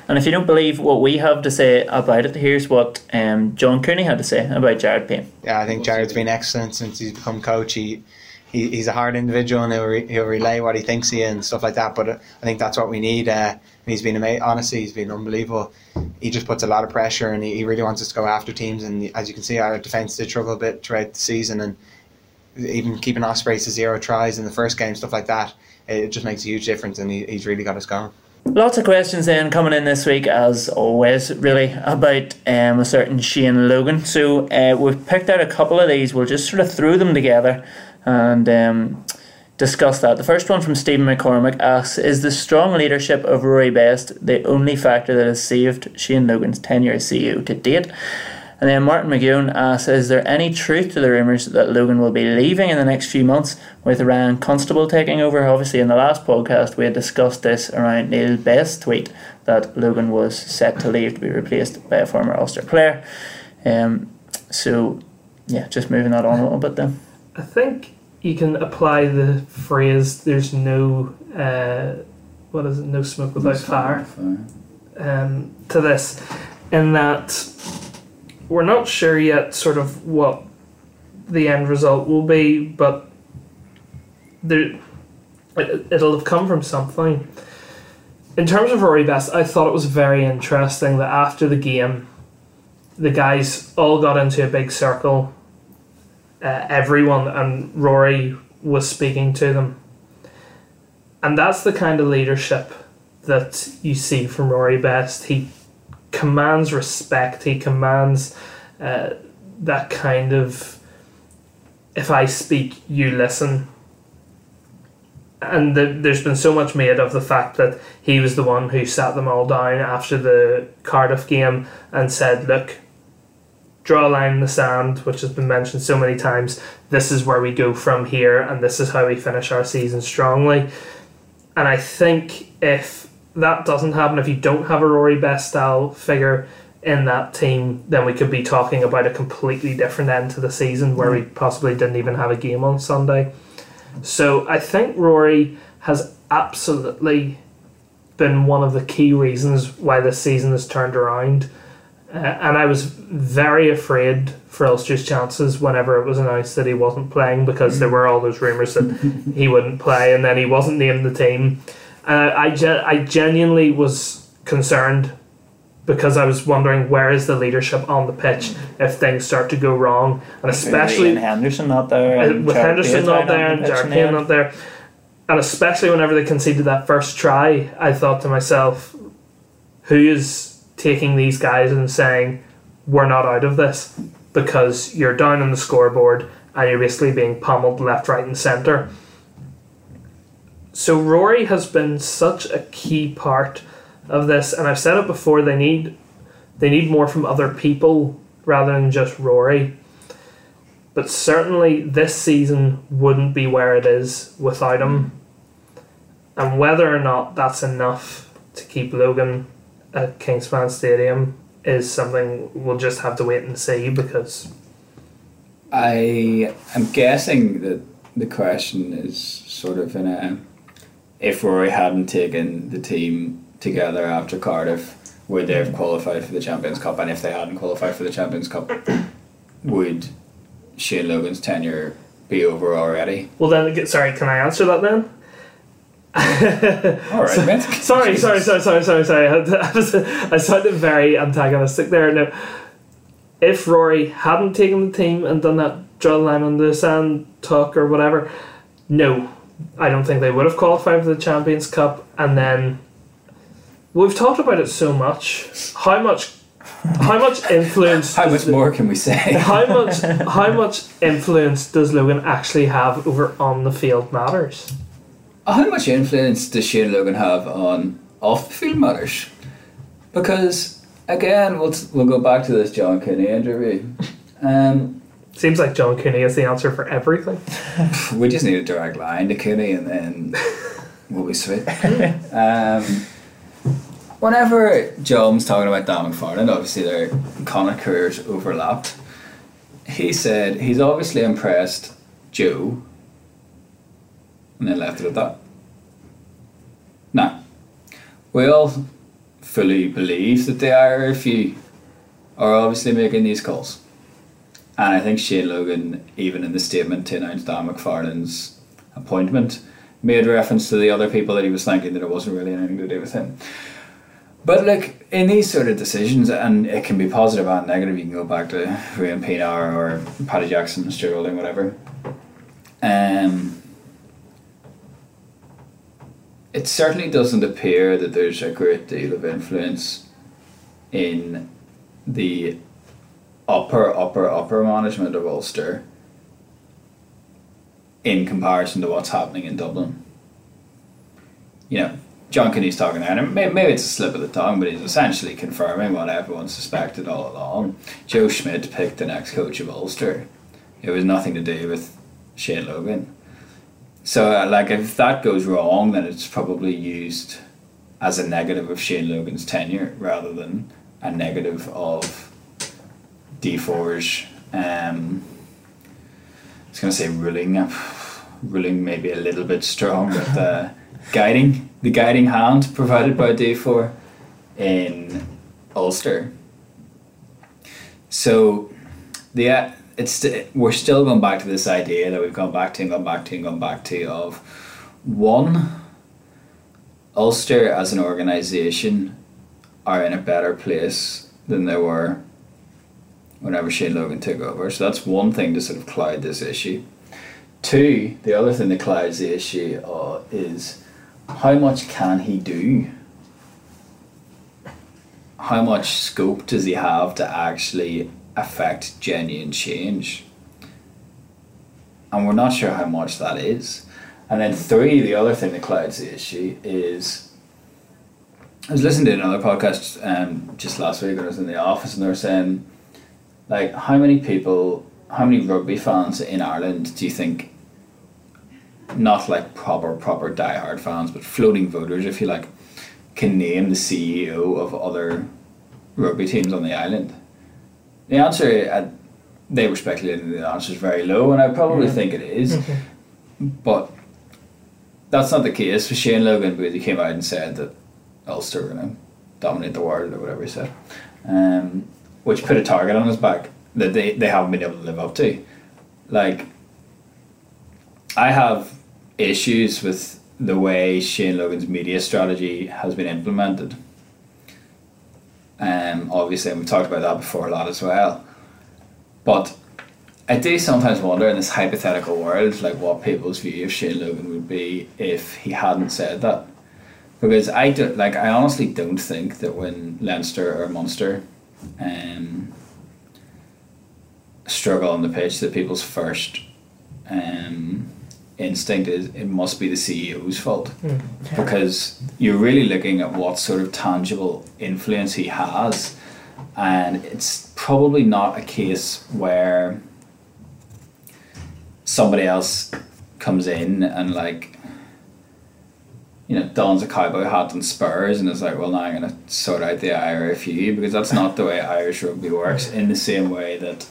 And if you don't believe what we have to say about it, here's what um, John Cooney had to say about Jared Payne. Yeah, I think Jared's been excellent since he's become coach. He, he he's a hard individual and he'll, re, he'll relay what he thinks he is and stuff like that. But I think that's what we need. Uh, he's been amazing. honestly, he's been unbelievable. He just puts a lot of pressure and he, he really wants us to go after teams. And as you can see, our defence did struggle a bit throughout the season and even keeping Ospreys to zero tries in the first game, stuff like that. It just makes a huge difference, and he, he's really got us going. Lots of questions then coming in this week, as always, really, about um, a certain Shane Logan. So uh, we've picked out a couple of these. We'll just sort of throw them together and um, discuss that. The first one from Stephen McCormick asks Is the strong leadership of Rory Best the only factor that has saved Shane Logan's tenure as CEO to date? And then Martin McGowan asks, is there any truth to the rumours that Logan will be leaving in the next few months with Ryan Constable taking over? Obviously, in the last podcast, we had discussed this around Neil Best's tweet that Logan was set to leave to be replaced by a former Ulster player. Um, so, yeah, just moving that on a little bit then. I think you can apply the phrase "there's no uh, what is it? No smoke without fire." Um, to this, in that we're not sure yet, sort of what the end result will be, but there, it'll have come from something. In terms of Rory Best, I thought it was very interesting that after the game, the guys all got into a big circle. Uh, everyone and Rory was speaking to them, and that's the kind of leadership that you see from Rory Best. He commands respect. He commands uh, that kind of if I speak, you listen. And the, there's been so much made of the fact that he was the one who sat them all down after the Cardiff game and said, "Look, draw a line in the sand," which has been mentioned so many times. This is where we go from here, and this is how we finish our season strongly. And I think if that doesn't happen, if you don't have a Rory Best style figure in that team, then we could be talking about a completely different end to the season where we mm. possibly didn't even have a game on Sunday. So I think Rory has absolutely been one of the key reasons why this season has turned around. Uh, and I was very afraid for Ulster's chances whenever it was announced that he wasn't playing because there were all those rumours that [LAUGHS] he wouldn't play and then he wasn't named the team. Uh, I, gen- I genuinely was concerned because I was wondering where is the leadership on the pitch if things start to go wrong, and especially Henderson not there, uh, with Jared Henderson not there and pitch Jared in Payne not there, and especially whenever they conceded that first try, I thought to myself, who is taking these guys and saying we're not out of this because you're down on the scoreboard and you're basically being pummeled left, right, and centre. So Rory has been such a key part of this, and I've said it before. They need they need more from other people rather than just Rory. But certainly this season wouldn't be where it is without him. And whether or not that's enough to keep Logan at Kingspan Stadium is something we'll just have to wait and see because I am guessing that the question is sort of in a if Rory hadn't taken the team together after Cardiff, would they have qualified for the Champions Cup? And if they hadn't qualified for the Champions Cup, would Shane Logan's tenure be over already? well then sorry can I answer that then All right, mate. [LAUGHS] sorry, sorry, sorry, sorry, sorry, sorry. [LAUGHS] I, was, I sounded very antagonistic there. No, if Rory hadn't taken the team and done that draw the line on the sand talk or whatever, no, I don't think they would have qualified for the Champions Cup. And then we've talked about it so much. How much? How much [LAUGHS] influence? How much more can we say? How much? How much influence does Logan actually have over on the field matters? How much influence does Shane Logan have on off the field matters? Because again, we'll we'll go back to this John Cooney interview. [LAUGHS] Um, Seems like John Cooney is the answer for everything. [LAUGHS] we just need a direct line to Cooney, and then [LAUGHS] we'll be sweet. um, whenever John's talking about Dan McFarland, obviously their Connacht careers overlapped. He said he's obviously impressed Joe, and then left it at that. Now, we all fully believe that the IRFU are obviously making these calls. And I think Shane Logan, even in the statement to announce Dan McFarland's appointment, made reference to the other people that he was thanking that it wasn't really anything to do with him. But look, in these sort of decisions, and it can be positive and negative, you can go back to Ruan Pienaar or Paddy Jackson, Stuart Olding, whatever. Um, it certainly doesn't appear that there's a great deal of influence in the upper, upper, upper management of Ulster in comparison to what's happening in Dublin. You know, John Cooney's talking there, and maybe it's a slip of the tongue, but he's essentially confirming what everyone suspected all along. Joe Schmidt picked the next coach of Ulster. It was nothing to do with Shane Logan. So, uh, like, if that goes wrong, then it's probably used as a negative of Shane Logan's tenure rather than a negative of D4's. Um, I was going to say ruling, ruling maybe a little bit strong, but uh, [LAUGHS] guiding the guiding hand provided by D4 in Ulster. So, the uh, it's st- we're still going back to this idea that we've gone back to and gone back to and gone back to of one Ulster as an organisation are in a better place than they were whenever Shane Logan took over. So that's one thing to sort of cloud this issue. Two, the other thing that clouds the issue uh, is how much can he do? How much scope does he have to actually affect genuine change. And we're not sure how much that is. And then three, the other thing that clouds the issue is I was listening to another podcast um, just last week. And I was in the office and they were saying, like, how many people, how many rugby fans in Ireland do you think, not like proper proper diehard fans, but floating voters, if you like, can name the CEO of other rugby teams on the island? The answer, uh, they were speculating the answer is very low, and I probably think it is. But that's not the case for Shane Logan because he came out and said that Ulster were going to dominate the world or whatever he said, um, which put a target on his back that they, they haven't been able to live up to. Like, I have issues with the way Shane Logan's media strategy has been implemented. Um, obviously, and we've talked about that before a lot as well. But I do sometimes wonder in this hypothetical world, like what people's view of Shane Logan would be if he hadn't said that. Because I do, like I honestly don't think that when Leinster or Munster um, struggle on the pitch that people's first um, instinct is it must be the CEO's fault. Hmm, because you're really looking at what sort of tangible influence he has and it's probably not a case where somebody else comes in and like you know dons a cowboy hat and spurs and is like well now I'm going to sort out the IRFU because that's not the way Irish rugby works in the same way that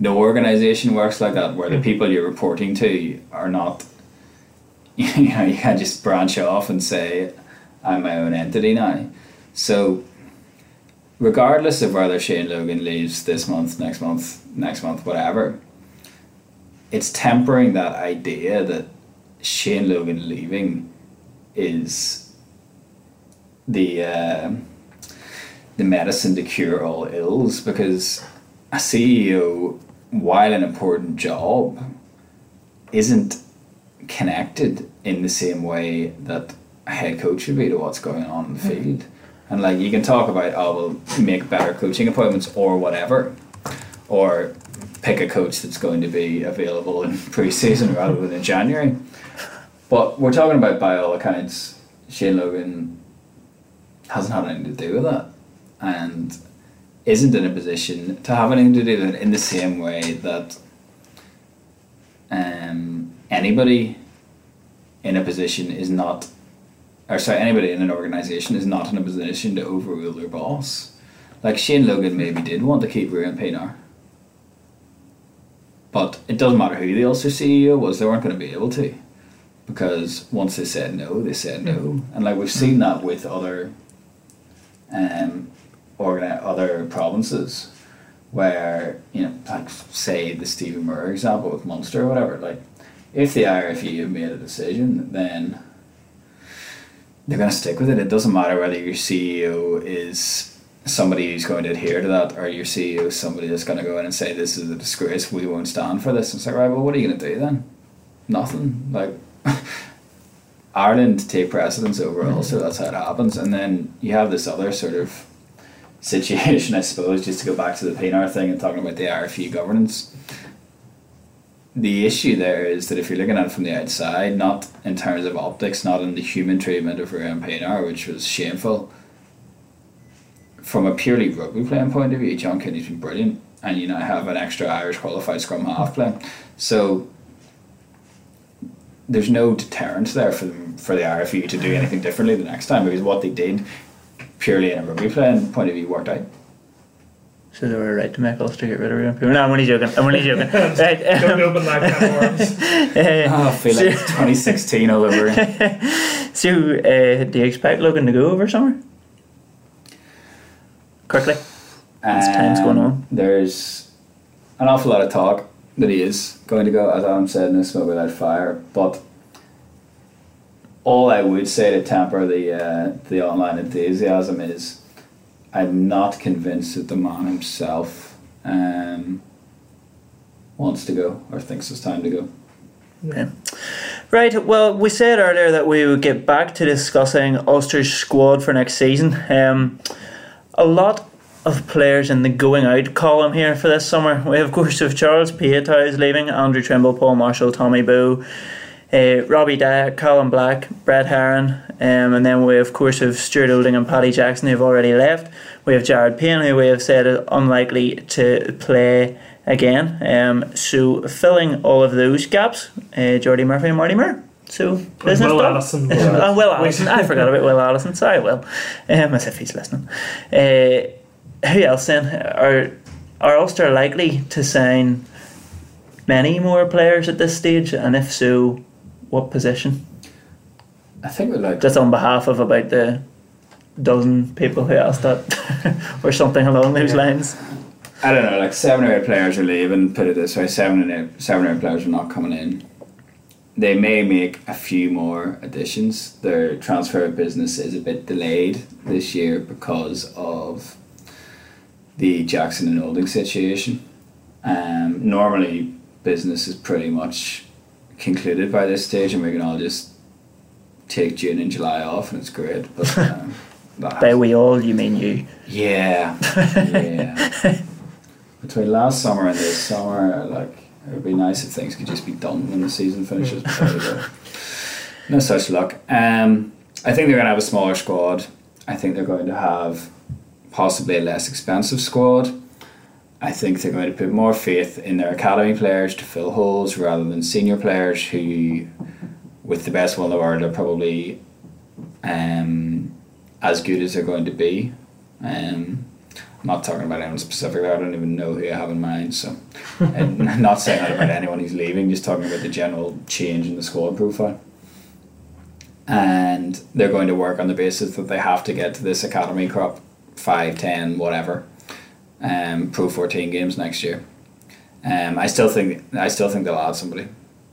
no organization works like that where the people you're reporting to are not [LAUGHS] you know you can't just branch off and say I'm my own entity now. So regardless of whether Shane Logan leaves this month next month next month whatever it's tempering that idea that Shane Logan leaving is the uh, the medicine to cure all ills because a CEO while an important job isn't connected in the same way that a head coach should be to what's going on in the mm-hmm. field. And like you can talk about oh we'll make better coaching appointments or whatever. Or pick a coach that's going to be available in [LAUGHS] pre-season rather than in January. But we're talking about by all accounts, Shane Logan hasn't had anything to do with that. And isn't in a position to have anything to do with it in the same way that um, anybody in a position is not, or sorry, anybody in an organization is not in a position to overrule their boss. Like Shane Logan maybe did want to keep Ruan Pienaar. But it doesn't matter who the Ulster CEO was, they weren't going to be able to. Because once they said no, they said no. And like we've seen that with other um, organi- other provinces where, you know, like say the Stephen Murray example with Munster or whatever, like if the IRFU have made a decision, then they're going to stick with it. It doesn't matter whether your CEO is somebody who's going to adhere to that or your CEO is somebody that's going to go in and say, this is a disgrace, we won't stand for this. And it's like, right, well, what are you going to do then? Nothing. Like, [LAUGHS] Ireland take precedence over mm-hmm. so That's how it happens, and then you have this other sort of situation, [LAUGHS] I suppose, just to go back to the Pienaar thing and talking about the RFU governance. The issue there is that if you're looking at it from the outside, not in terms of optics, not in the human treatment of Ruan Pienaar, which was shameful, from a purely rugby playing point of view, John Cooney's been brilliant, and you now have an extra Irish qualified scrum half playing. So there's no deterrent there for them, for the RFU to do anything differently the next time because what they did purely in a rugby playing point of view worked out. So they were right to make Ulster get rid of Ryan Pugh. No, I'm only joking. I'm only joking. right, [LAUGHS] Don't um, open that can of worms. uh, [LAUGHS] [LAUGHS] Oh, I feel like 2016 all over. again. so, uh, do you expect Logan to go over summer? Quickly. As time's going on. There's an awful lot of talk that he is going to go, as Adam said, in a smoke without fire. But all I would say to temper the uh, the online enthusiasm is, I'm not convinced that the man himself um, wants to go or thinks it's time to go. Okay. Right, well, we said earlier that we would get back to discussing Ulster's squad for next season. Um, a lot of players in the going out column here for this summer. We, of course, have Charles Piutau is leaving, Andrew Trimble, Paul Marshall, Tommy Bowe, uh, Robbie Diack, Callum Black, Brett Herron, um, and then we, of course, have Stuart Olding and Paddy Jackson who have already left. We have Jared Payne, who we have said is unlikely to play again. Um, so, filling all of those gaps, uh, Jordi Murphy and Marty Moore. So, business Will done. Addison. [LAUGHS] Uh, Will Addison. I forgot about Will Addison. Sorry, Will. Um, as if he's listening. Uh, who else then? Are, are Ulster likely to sign many more players at this stage? And if so, what position? I think we're like Just on behalf of about the dozen people who asked that, [LAUGHS] or something along those Yeah. lines. I don't know, like seven or eight players are leaving. Put it this way: seven and eight, seven or eight players are not coming in. They may make a few more additions. Their transfer business is a bit delayed this year because of the Jackson and Olding situation. Um, normally, business is pretty much concluded by this stage, and we can all just take June and July off, and it's great. But [LAUGHS] um, that By we all, you mean you. yeah, [LAUGHS] yeah. Between last summer and this summer, like it would be nice if things could just be done when the season finishes. but there we go. [LAUGHS] no such luck. Um, I think they're going to have a smaller squad. I think they're going to have possibly a less expensive squad. I think they're going to put more faith in their academy players to fill holes rather than senior players who, with the best will in the world, are probably um, as good as they're going to be. Um, I'm not talking about anyone specifically. I don't even know who I have in mind. So, [LAUGHS] and I'm not saying that about anyone who's leaving. Just talking about the general change in the squad profile. And they're going to work on the basis that they have to get to this academy crop, 5, 10, whatever, um, pro fourteen games next year. Um, I still think I still think they'll add somebody.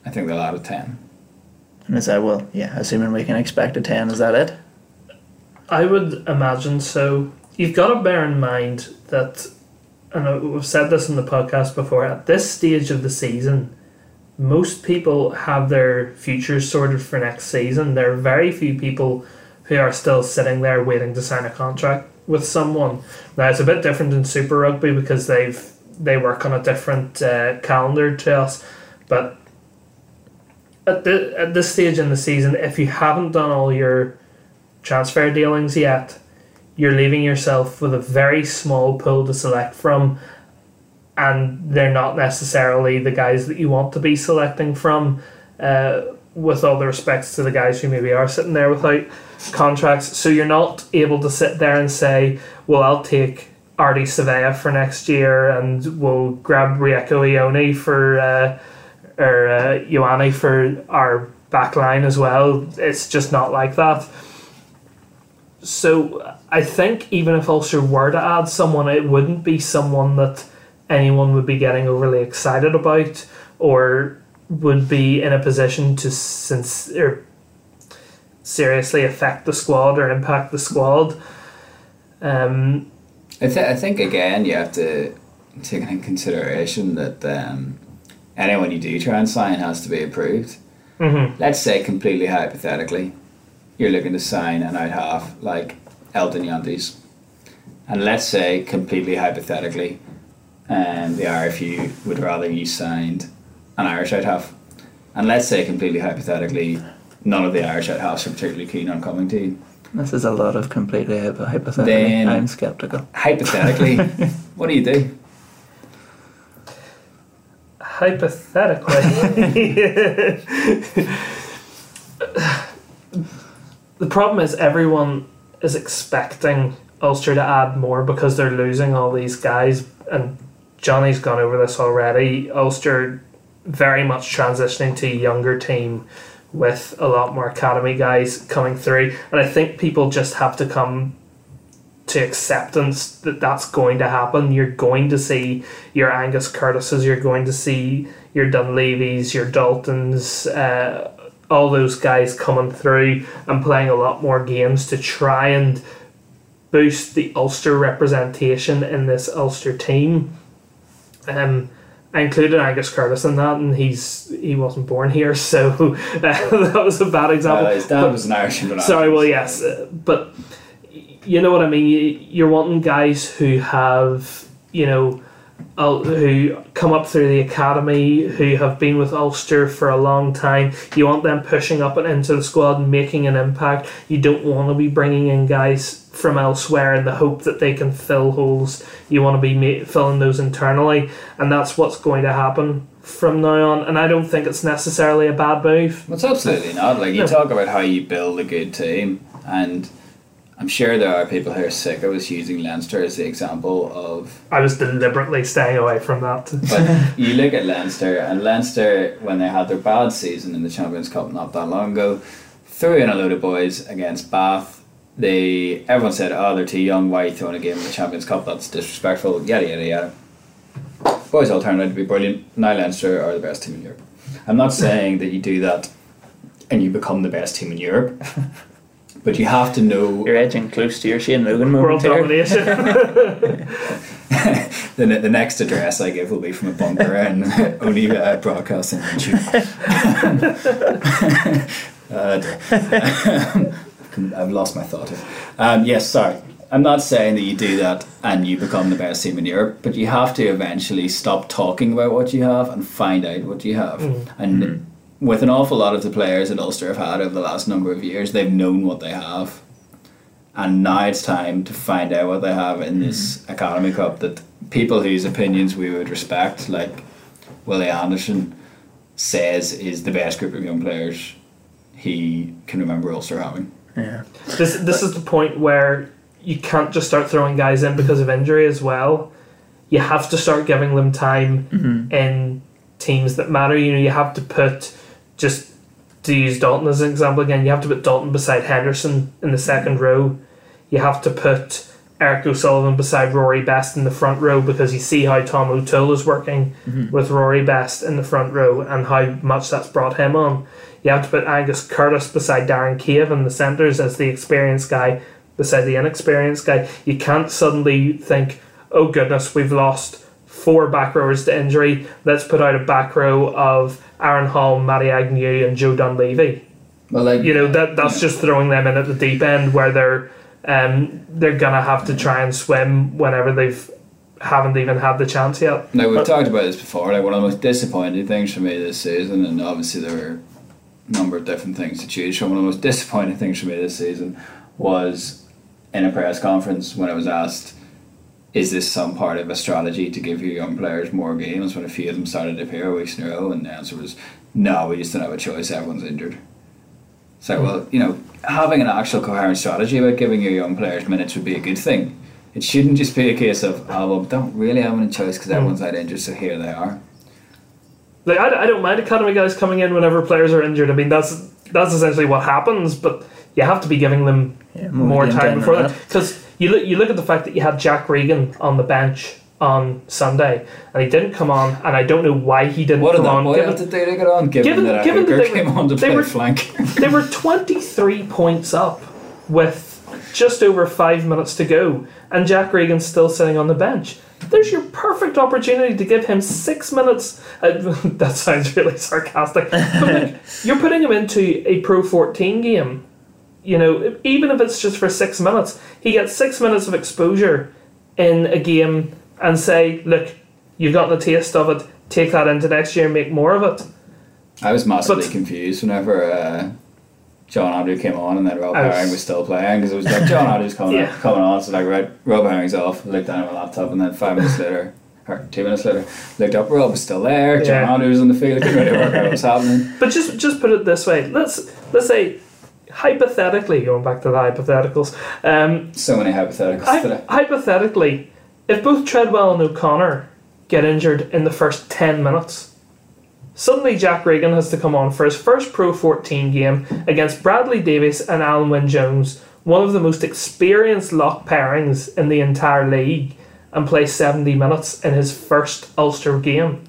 I think they'll add a ten. And is that, well, yeah, assuming we can expect a 10, is that it? I would imagine so. You've got to bear in mind that, and I- we've said this in the podcast before, at this stage of the season, most people have their futures sorted for next season. There are very few people who are still sitting there waiting to sign a contract with someone. Now it's a bit different in Super Rugby because they've they work on a different uh, calendar to us, but at the at this stage in the season, if you haven't done all your transfer dealings yet, you're leaving yourself with a very small pool to select from, and they're not necessarily the guys that you want to be selecting from. Uh, with all the respects to the guys who maybe are sitting there without contracts, so you're not able to sit there and say, "Well, I'll take Ardie Savea for next year, and we'll grab Rieko Ioane for." Uh, or uh, for our back line as well. It's just not like that. So I think even if Ulster were to add someone, it wouldn't be someone that anyone would be getting overly excited about or would be in a position to since or seriously affect the squad or impact the squad. Um, I, th- I think again you have to take into consideration that um, anyone you do try and sign has to be approved. Mhm. Let's say completely hypothetically, you're looking to sign an out half like Elton Jantjies, and let's say completely hypothetically, um, the RFU would rather you signed an Irish out half, and let's say completely hypothetically, none of the Irish out halves are particularly keen on coming to you. This is a lot of completely hypo- hypothetical. Then- I'm skeptical. Hypothetically, [LAUGHS] what do you do? Hypothetically. [LAUGHS] the problem is everyone is expecting Ulster to add more because they're losing all these guys, and Johnny's gone over this already. Ulster very much transitioning to a younger team with a lot more academy guys coming through, and I think people just have to come to acceptance that that's going to happen. You're going to see your Angus Curtises, you're going to see your Dunleavys, your Daltons, uh, all those guys coming through and playing a lot more games to try and boost the Ulster representation in this Ulster team. Um, I included Angus Curtis in that, and he's he wasn't born here, [LAUGHS] so uh, that was a bad example. Uh, his dad But- was an Irishman. Sorry, well, yes, uh, but you know what I mean. You- You're wanting guys who have, you know, who come up through the academy, who have been with Ulster for a long time. You want them pushing up and into the squad and making an impact. You don't want to be bringing in guys from elsewhere in the hope that they can fill holes. You want to be ma- filling those internally, and that's what's going to happen from now on. And I don't think it's necessarily a bad move. It's absolutely not. Like you No. talk about how you build a good team, and I'm sure there are people who are sick of us using Leinster as the example of. I was deliberately staying away from that. [LAUGHS] But you look at Leinster, and Leinster, when they had their bad season in the Champions Cup not that long ago, threw in a load of boys against Bath. They everyone said, "Oh, they're too young. Why are you throwing a game in the Champions Cup? That's disrespectful." Yada yada yada. Boys all turned out to be brilliant. Now Leinster are the best team in Europe. I'm not saying that you do that and you become the best team in Europe, [LAUGHS] but you have to know You're edging close to your Shane Logan World moment here. domination. [LAUGHS] the, the next address I give will be from a bunker [LAUGHS] and only uh, broadcasting on YouTube. uh, I've lost my thought here. Um, yes, sorry. I'm not saying that you do that and you become the best team in Europe, but you have to eventually stop talking about what you have and find out what you have. And with an awful lot of the players that Ulster have had over the last number of years, they've known what they have. And now it's time to find out what they have in this Academy Cup that people whose opinions we would respect, like Willie Anderson, says is the best group of young players he can remember Ulster having. Yeah. this this is the point where you can't just start throwing guys in because of injury as well. You have to start giving them time mm-hmm. in teams that matter. You know, you have to put just to use Dalton as an example again. You have to put Dalton beside Henderson in the second row. You have to put Eric O'Sullivan beside Rory Best in the front row because you see how Tom O'Toole is working mm-hmm. with Rory Best in the front row and how much that's brought him on. You have to put Angus Curtis beside Darren Cave in the centres as the experienced guy beside the inexperienced guy. You can't suddenly think, oh goodness, we've lost four back rowers to injury. Let's put out a back row of Aaron Hall, Matty Agnew, and Joe Dunleavy. Well, like You know that that's just throwing them in at the deep end where they're um, they're gonna have to try and swim whenever they've haven't even had the chance yet. Now we've talked about this before. Like one of the most disappointing things for me this season, and obviously there were a number of different things to choose from. One of the most disappointing things for me this season was in a press conference when I was asked, "Is this some part of a strategy to give your young players more games?" When a few of them started to appear weeks in a row, and the answer was, "No, we just don't have a choice. Everyone's injured." So well, you know, having an actual coherent strategy about giving your young players minutes would be a good thing. It shouldn't just be a case of, oh, well, don't really have any choice because everyone's mm. out injured, so here they are. Like I, I don't mind academy guys coming in whenever players are injured. I mean that's that's essentially what happens, but you have to be giving them Yeah, more game time before that that. because you look you look at the fact that you had Jack Regan on the bench on Sunday and he didn't come on, and I don't know why he didn't What come that on. boy given- have to do to get on, given, given- that given that hooker they were- came on to they play were- flank? [LAUGHS] they were 23 points up with just over five minutes to go, and Jack Regan's still sitting on the bench. There's your perfect opportunity to give him six minutes. Uh, [LAUGHS] that sounds really sarcastic. But look, [LAUGHS] you're putting him into a Pro 14 game. You know, even if it's just for six minutes, he gets six minutes of exposure in a game and say, look, you've got the taste of it, take that into next year and make more of it. I was massively But- confused whenever uh, John Andrew came on and then Rob I was- Herring was still playing because it was like John [LAUGHS] Andrew's coming, Yeah. coming on, so like right, Rob Herring's off, looked down at my laptop, and then five minutes later, or two minutes later, looked up, Rob was still there, John Yeah. Andrew was on the field, couldn't really work out what was happening. [LAUGHS] But just just put it this way. Let's let's say hypothetically, going back to the hypotheticals, um, So many hypotheticals hy- today. hypothetically, if both Treadwell and O'Connor get injured in the first ten minutes, suddenly Jack Regan has to come on for his first Pro 14 game against Bradley Davies and Alun Wyn Jones, one of the most experienced lock pairings in the entire league, and play 70 minutes in his first Ulster game.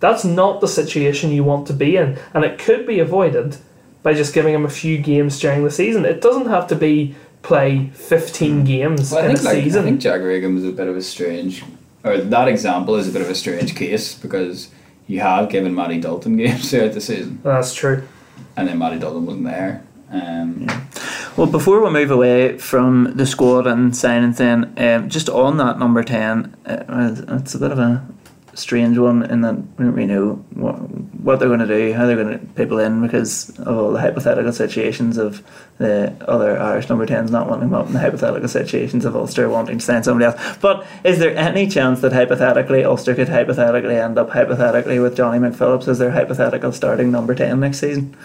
That's not the situation you want to be in, and it could be avoided by just giving him a few games during the season. It doesn't have to be play 15 hmm. games Well, in think a like season. I think Jack Regan was a bit of a strange, or that example is a bit of a strange case because you have given Matty Dalton games [LAUGHS] throughout the season, That's true. and then Matty Dalton wasn't there. Um, Well, before we move away from the squad and signings, then um, just on that number ten, uh, it's a bit of a strange one in that we don't really know what, what they're going to do, how they're going to people in because of all the hypothetical situations of the other Irish number tens not wanting them up, and the hypothetical situations of Ulster wanting to sign somebody else. But is there any chance that hypothetically Ulster could hypothetically end up hypothetically with Johnny McPhillips as their hypothetical starting number ten next season?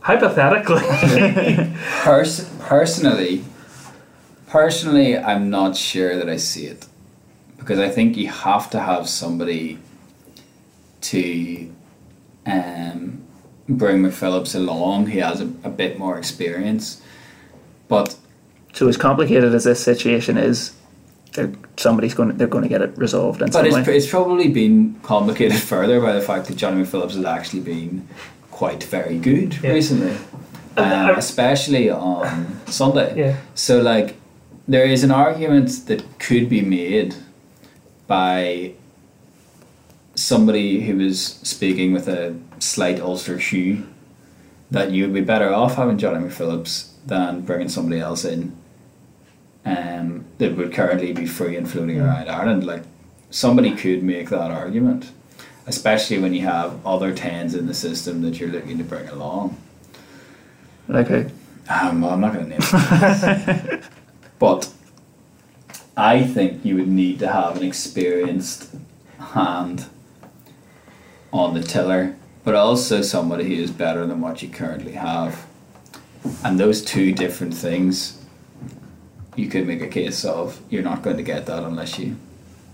Hypothetically. [LAUGHS] Pers- personally, personally, I'm not sure that I see it because I think you have to have somebody to um, bring McPhillips along. He has a, a bit more experience, but So as complicated as this situation is, they're, somebody's going to, they're going to get it resolved in but some it's, way. it's probably been complicated [LAUGHS] further by the fact that Johnny McPhillips has actually been quite very good Yeah. recently, um, especially on Sunday. yeah. So, like, there is an argument that could be made by somebody who was speaking with a slight Ulster hue that you would be better off having Johnny Phillips than bringing somebody else in um, that would currently be free and floating around Ireland. Like, somebody could make that argument, especially when you have other tens in the system that you're looking to bring along. Like who? Um, well, I'm not going to name [LAUGHS] but I think you would need to have an experienced hand on the tiller, but also somebody who is better than what you currently have. And those two different things, you could make a case of you're not going to get that unless you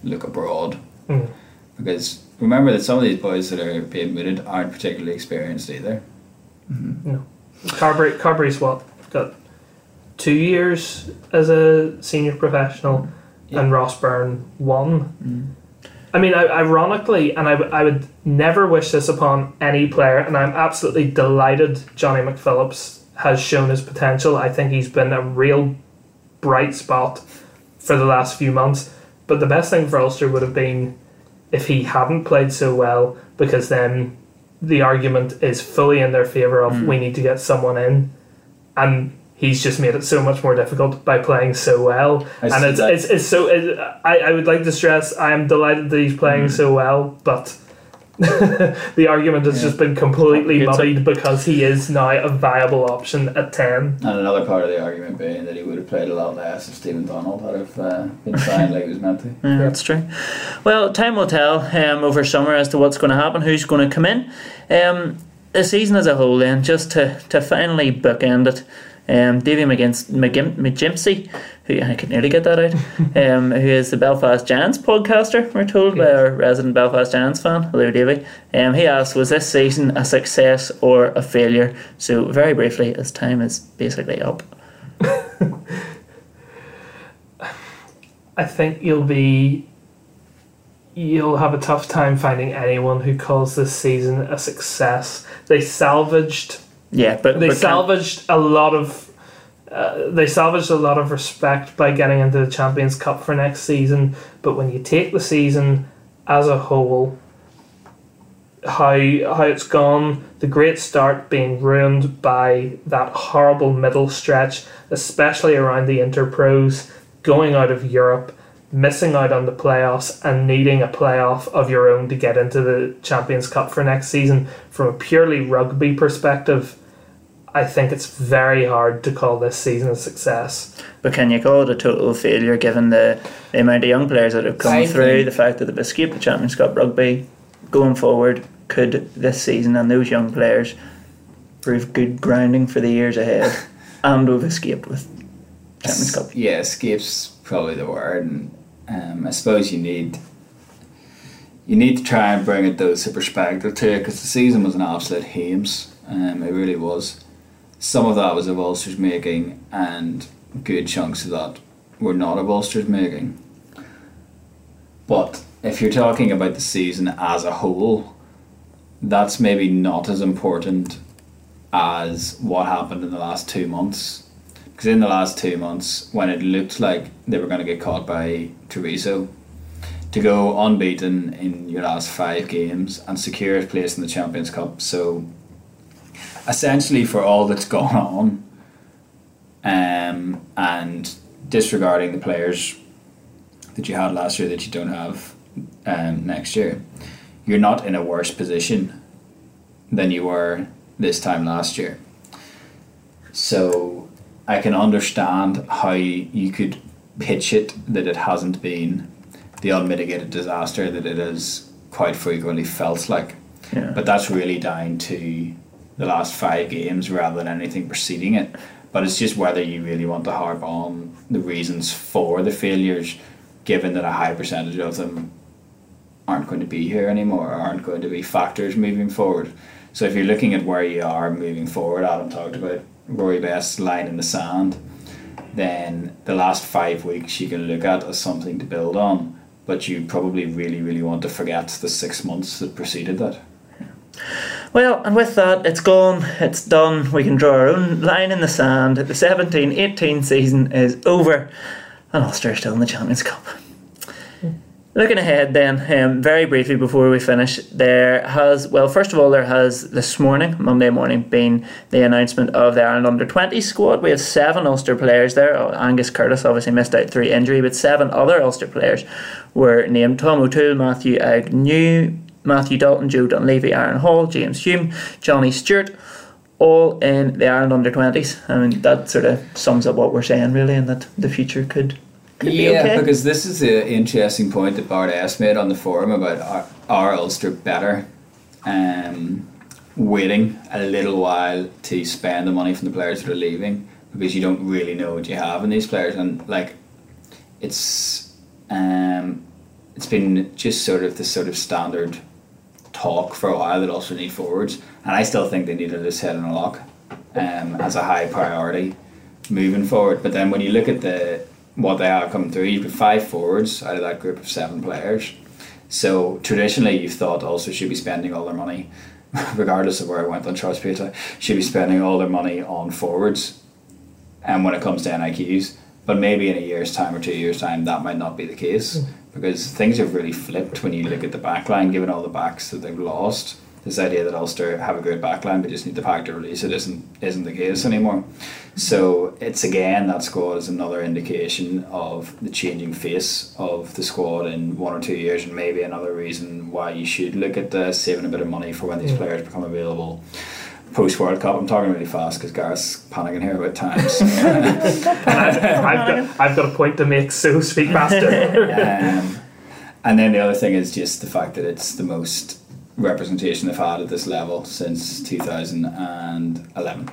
look abroad. Mm. Because remember that some of these boys that are being mooted aren't particularly experienced either. No. Carbery, Carbery's what? Got two years as a senior professional, Yeah. and Ross Byrne one. Mm. I mean, I, ironically, and I, I would never wish this upon any player, and I'm absolutely delighted Johnny McPhillips has shown his potential. I think he's been a real bright spot for the last few months. But the best thing for Ulster would have been if he hadn't played so well, because then the argument is fully in their favour of mm. we need to get someone in, and he's just made it so much more difficult by playing so well. I and see it's, that. it's it's so it, I I would like to stress I am delighted that he's playing so well, but. [LAUGHS] the argument has just been completely It's a- muddied because he is now a viable option at 10. And another part of the argument being that he would have played a lot less if Stephen Donald had have uh, been signed like he was meant to. [LAUGHS] Yeah, that's true. Well, time will tell um, over summer as to what's going to happen, who's going to come in. Um, the season as a whole, then, just to, to finally bookend it, um, Davy McGimpsey, who I could nearly get that out, [LAUGHS] um, who is the Belfast Giants podcaster, we're told by our resident Belfast Giants fan. Hello, Davy. Um, he asked, was this season a success or a failure? So, very briefly, as time is basically up. [LAUGHS] I think you'll be you'll have a tough time finding anyone who calls this season a success. They salvaged Yeah, but, they but can- salvaged a lot of uh, they salvaged a lot of respect by getting into the Champions Cup for next season. But when you take the season as a whole, how how it's gone, the great start being ruined by that horrible middle stretch, especially around the Interpros, going out of Europe, missing out on the playoffs, and needing a playoff of your own to get into the Champions Cup for next season. From a purely rugby perspective, I think it's very hard to call this season a success. But can you call it a total failure given the, the amount of young players that have come I through, think- the fact that they've escaped the Champions Cup rugby going forward? Could this season and those young players prove good grounding for the years ahead? and we've escaped with Champions Cup. Yeah, escape's probably the word, and um, I suppose you need you need to try and bring a dose of perspective to it because the season was an absolute hames. Um, it really was. Some of that was of Ulster's making, and good chunks of that were not of Ulster's making. But if you're talking about the season as a whole, that's maybe not as important as what happened in the last two months. Because in the last two months, when it looked like they were going to get caught by Treviso, to go unbeaten in your last five games and secure a place in the Champions Cup. So, essentially, for all that's [LAUGHS] gone on, um, and disregarding the players that you had last year that you don't have um, next year, you're not in a worse position than you were this time last year. So I can understand how you could pitch it that it hasn't been the unmitigated disaster that it has quite frequently felt like. Yeah. But that's really down to the last five games rather than anything preceding it. But it's just whether you really want to harp on the reasons for the failures, given that a high percentage of them aren't going to be here anymore, aren't going to be factors moving forward. So if you're looking at where you are moving forward, Adam talked about Rory Best's line in the sand, then the last five weeks you can look at as something to build on. But you probably really, really want to forget the six months that preceded that. Well, and with that, it's gone, it's done. We can draw our own line in the sand. The 17 18 season is over, and Ulster are still in the Champions Cup. Looking ahead, then, um, very briefly before we finish, there has, well, first of all, there has this morning, Monday morning, been the announcement of the Ireland under 20 squad. We have seven Ulster players there. Oh, Angus Curtis obviously missed out through injury, but seven other Ulster players were named Tom O'Toole, Matthew Agnew, Matthew Dalton, Joe Dunleavy, Aaron Hall, James Hume, Johnny Stewart, all in the Ireland under 20s. I mean, that sort of sums up what we're saying, really, and that the future could, could be yeah, okay. because this is the interesting point that Bart S made on the forum about our, our Ulster better um, waiting a little while to spend the money from the players that are leaving because you don't really know what you have in these players and like it's um, it's been just sort of this sort of standard talk for a while that Ulster need forwards and I still think they needed this head in a lock um, as a high priority moving forward but then when you look at the what they are coming through. You've got five forwards out of that group of seven players. So traditionally, you've thought also should be spending all their money, [LAUGHS] regardless of where I went on Charles Piutau, should be spending all their money on forwards. And when it comes to NIQs, but maybe in a year's time or two years' time, that might not be the case hmm. because things have really flipped when you look at the back line, given all the backs that they've lost. This idea that Ulster have a good back line but just need the pack to release it isn't isn't the case anymore. So it's again that squad is another indication of the changing face of the squad in one or two years, and maybe another reason why you should look at uh, saving a bit of money for when these players become available. Post World Cup, I'm talking really fast because Gareth's panicking here about times. I've, [LAUGHS] I've, got, I've got a point to make, so speak faster. [LAUGHS] um, and then the other thing is just the fact that it's the most representation they've had at this level since 2011.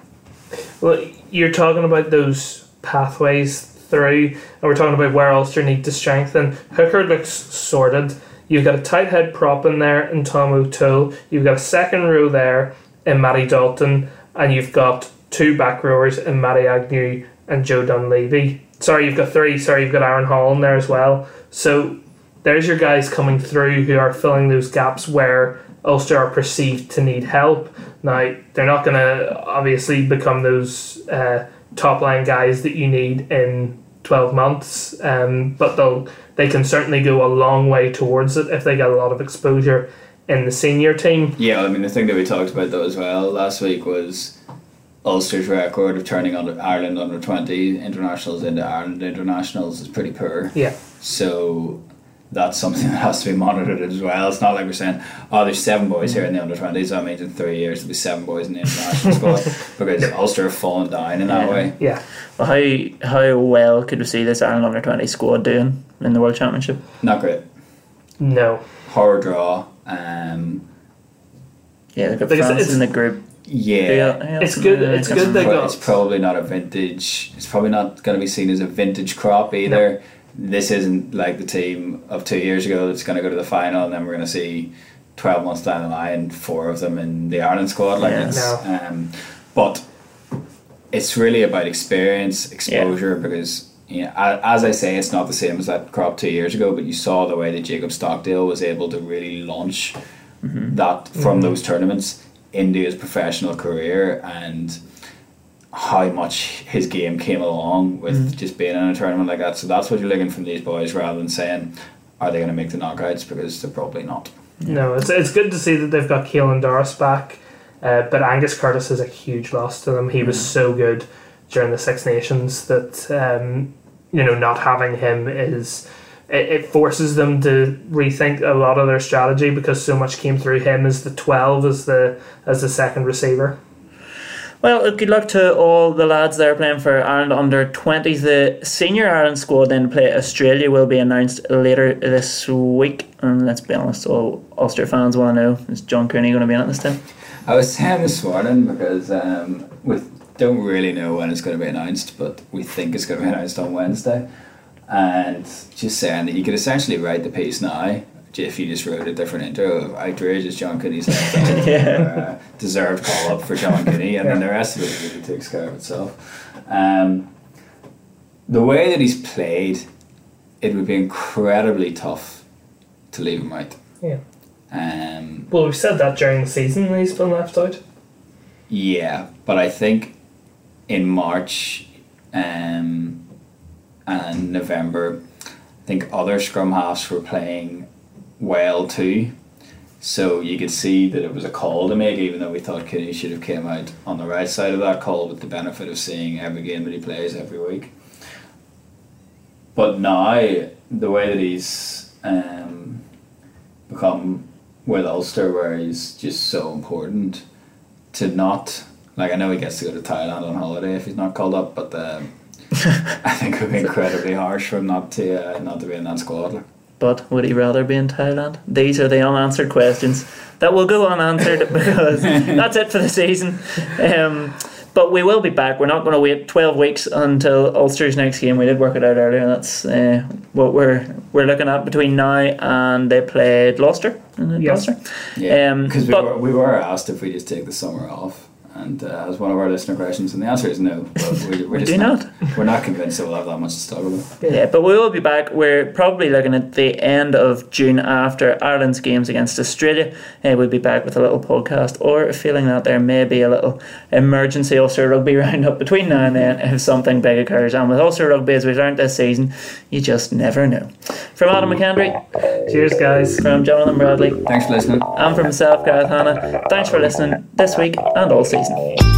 well, you're talking about those pathways through, and we're talking about where Ulster need to strengthen. Hooker looks sorted. You've got a tight head prop in there in Tom O'Toole. You've got a second row there in Matty Dalton, and you've got two back rowers in Matty Agnew and Joe Dunleavy. Sorry, you've got three. Sorry, you've got Aaron Hall in there as well. So there's your guys coming through who are filling those gaps where Ulster are perceived to need help. Now they're not going to obviously become those uh, top line guys that you need in 12 months, um, but they'll they can certainly go a long way towards it if they get a lot of exposure in the senior team. Yeah, I mean the thing that we talked about though as well last week was Ulster's record of turning under Ireland under twenty internationals into Ireland internationals is pretty poor. Yeah. So that's something [LAUGHS] that has to be monitored as well. It's not like we're saying, oh, there's seven boys here in the under twenties. That means in three years there'll be seven boys in the international [LAUGHS] squad because Ulster have fallen down in that Yeah. way. Yeah. Well, how how well could we see this Ireland under twenty squad doing in the World Championship? Not great. No. Horror draw. Um, Yeah, they've got Because France it's- in the group. yeah. Yeah, It's good- it's It's, good they pro- got- it's probably not a vintage. It's probably not going to be seen as a vintage crop either. This isn't like the team of two years ago that's going to go to the final, and then we're going to see twelve months down the line four of them in the Ireland squad. Like Yeah. it's, um, but it's really about experience, Yeah. exposure, because. You know, as I say, it's not the same as that crop two years ago, but you saw the way that Jacob Stockdale was able to really launch that from those tournaments into his professional career and how much his game came along with just being in a tournament like that. So that's what you're looking from these boys rather than saying, are they going to make the knockouts? Because they're probably not. No, it's, it's good to see that they've got Caelan Doris back, uh, but Angus Curtis is a huge loss to them. He was so good during the Six Nations that um, you know not having him is it, it forces them to rethink a lot of their strategy because so much came through him as the twelve as the as the second receiver. Well, good luck to all the lads there playing for Ireland under 20s. The senior Ireland squad then play Australia will be announced later this week. And let's be honest, all Ulster fans want to know is John Cooney going to be in it this time? I was saying this morning because um, we don't really know when it's going to be announced, but we think it's going to be announced on Wednesday. And just saying that you could essentially write the piece now if you just wrote a different intro of outrageous John left [LAUGHS] Yeah. uh, deserved call up for John Cooney, and then the rest of it really takes care of itself. Um, the way that he's played, it would be incredibly tough to leave him out. Yeah. Um, Well, we've said that during the season that he's been left out. Yeah, but I think in March um, and November, I think other scrum halves were playing well too. So you could see that it was a call to make, even though we thought Cooney should have came out on the right side of that call with the benefit of seeing every game that he plays every week. But now, the way that he's um, become with Ulster, where he's just so important, to not like I know he gets to go to Thailand on holiday if he's not called up, but um, [LAUGHS] I think it would be incredibly harsh for him not to uh, not to be in that squad. But would he rather be in Thailand? These are the unanswered questions that will go unanswered [LAUGHS] because that's it for the season. Um, but we will be back. We're not going to wait 12 weeks until Ulster's next game. We did work it out earlier. That's uh, what we're we're looking at between now and they played Gloucester. Yes. Gloucester? Yeah, Um, because we, were, we were asked if we just take the summer off, and uh, as one of our listener questions, and the answer is no. But we, we're [LAUGHS] just do not, not. We're not convinced that we'll have that much to struggle with. Yeah, but we will be back. We're probably looking at the end of June after Ireland's games against Australia. Uh, we'll be back with a little podcast or feeling that there may be a little emergency Ulster Rugby [LAUGHS] roundup between now and then if something big occurs. And with Ulster Rugby as we've learned this season, you just never know. From Adam McKendry, Cheers, guys. from Jonathan Bradley, Thanks for listening. and from myself, Gareth Hanna, thanks for listening this week and all season. Disney.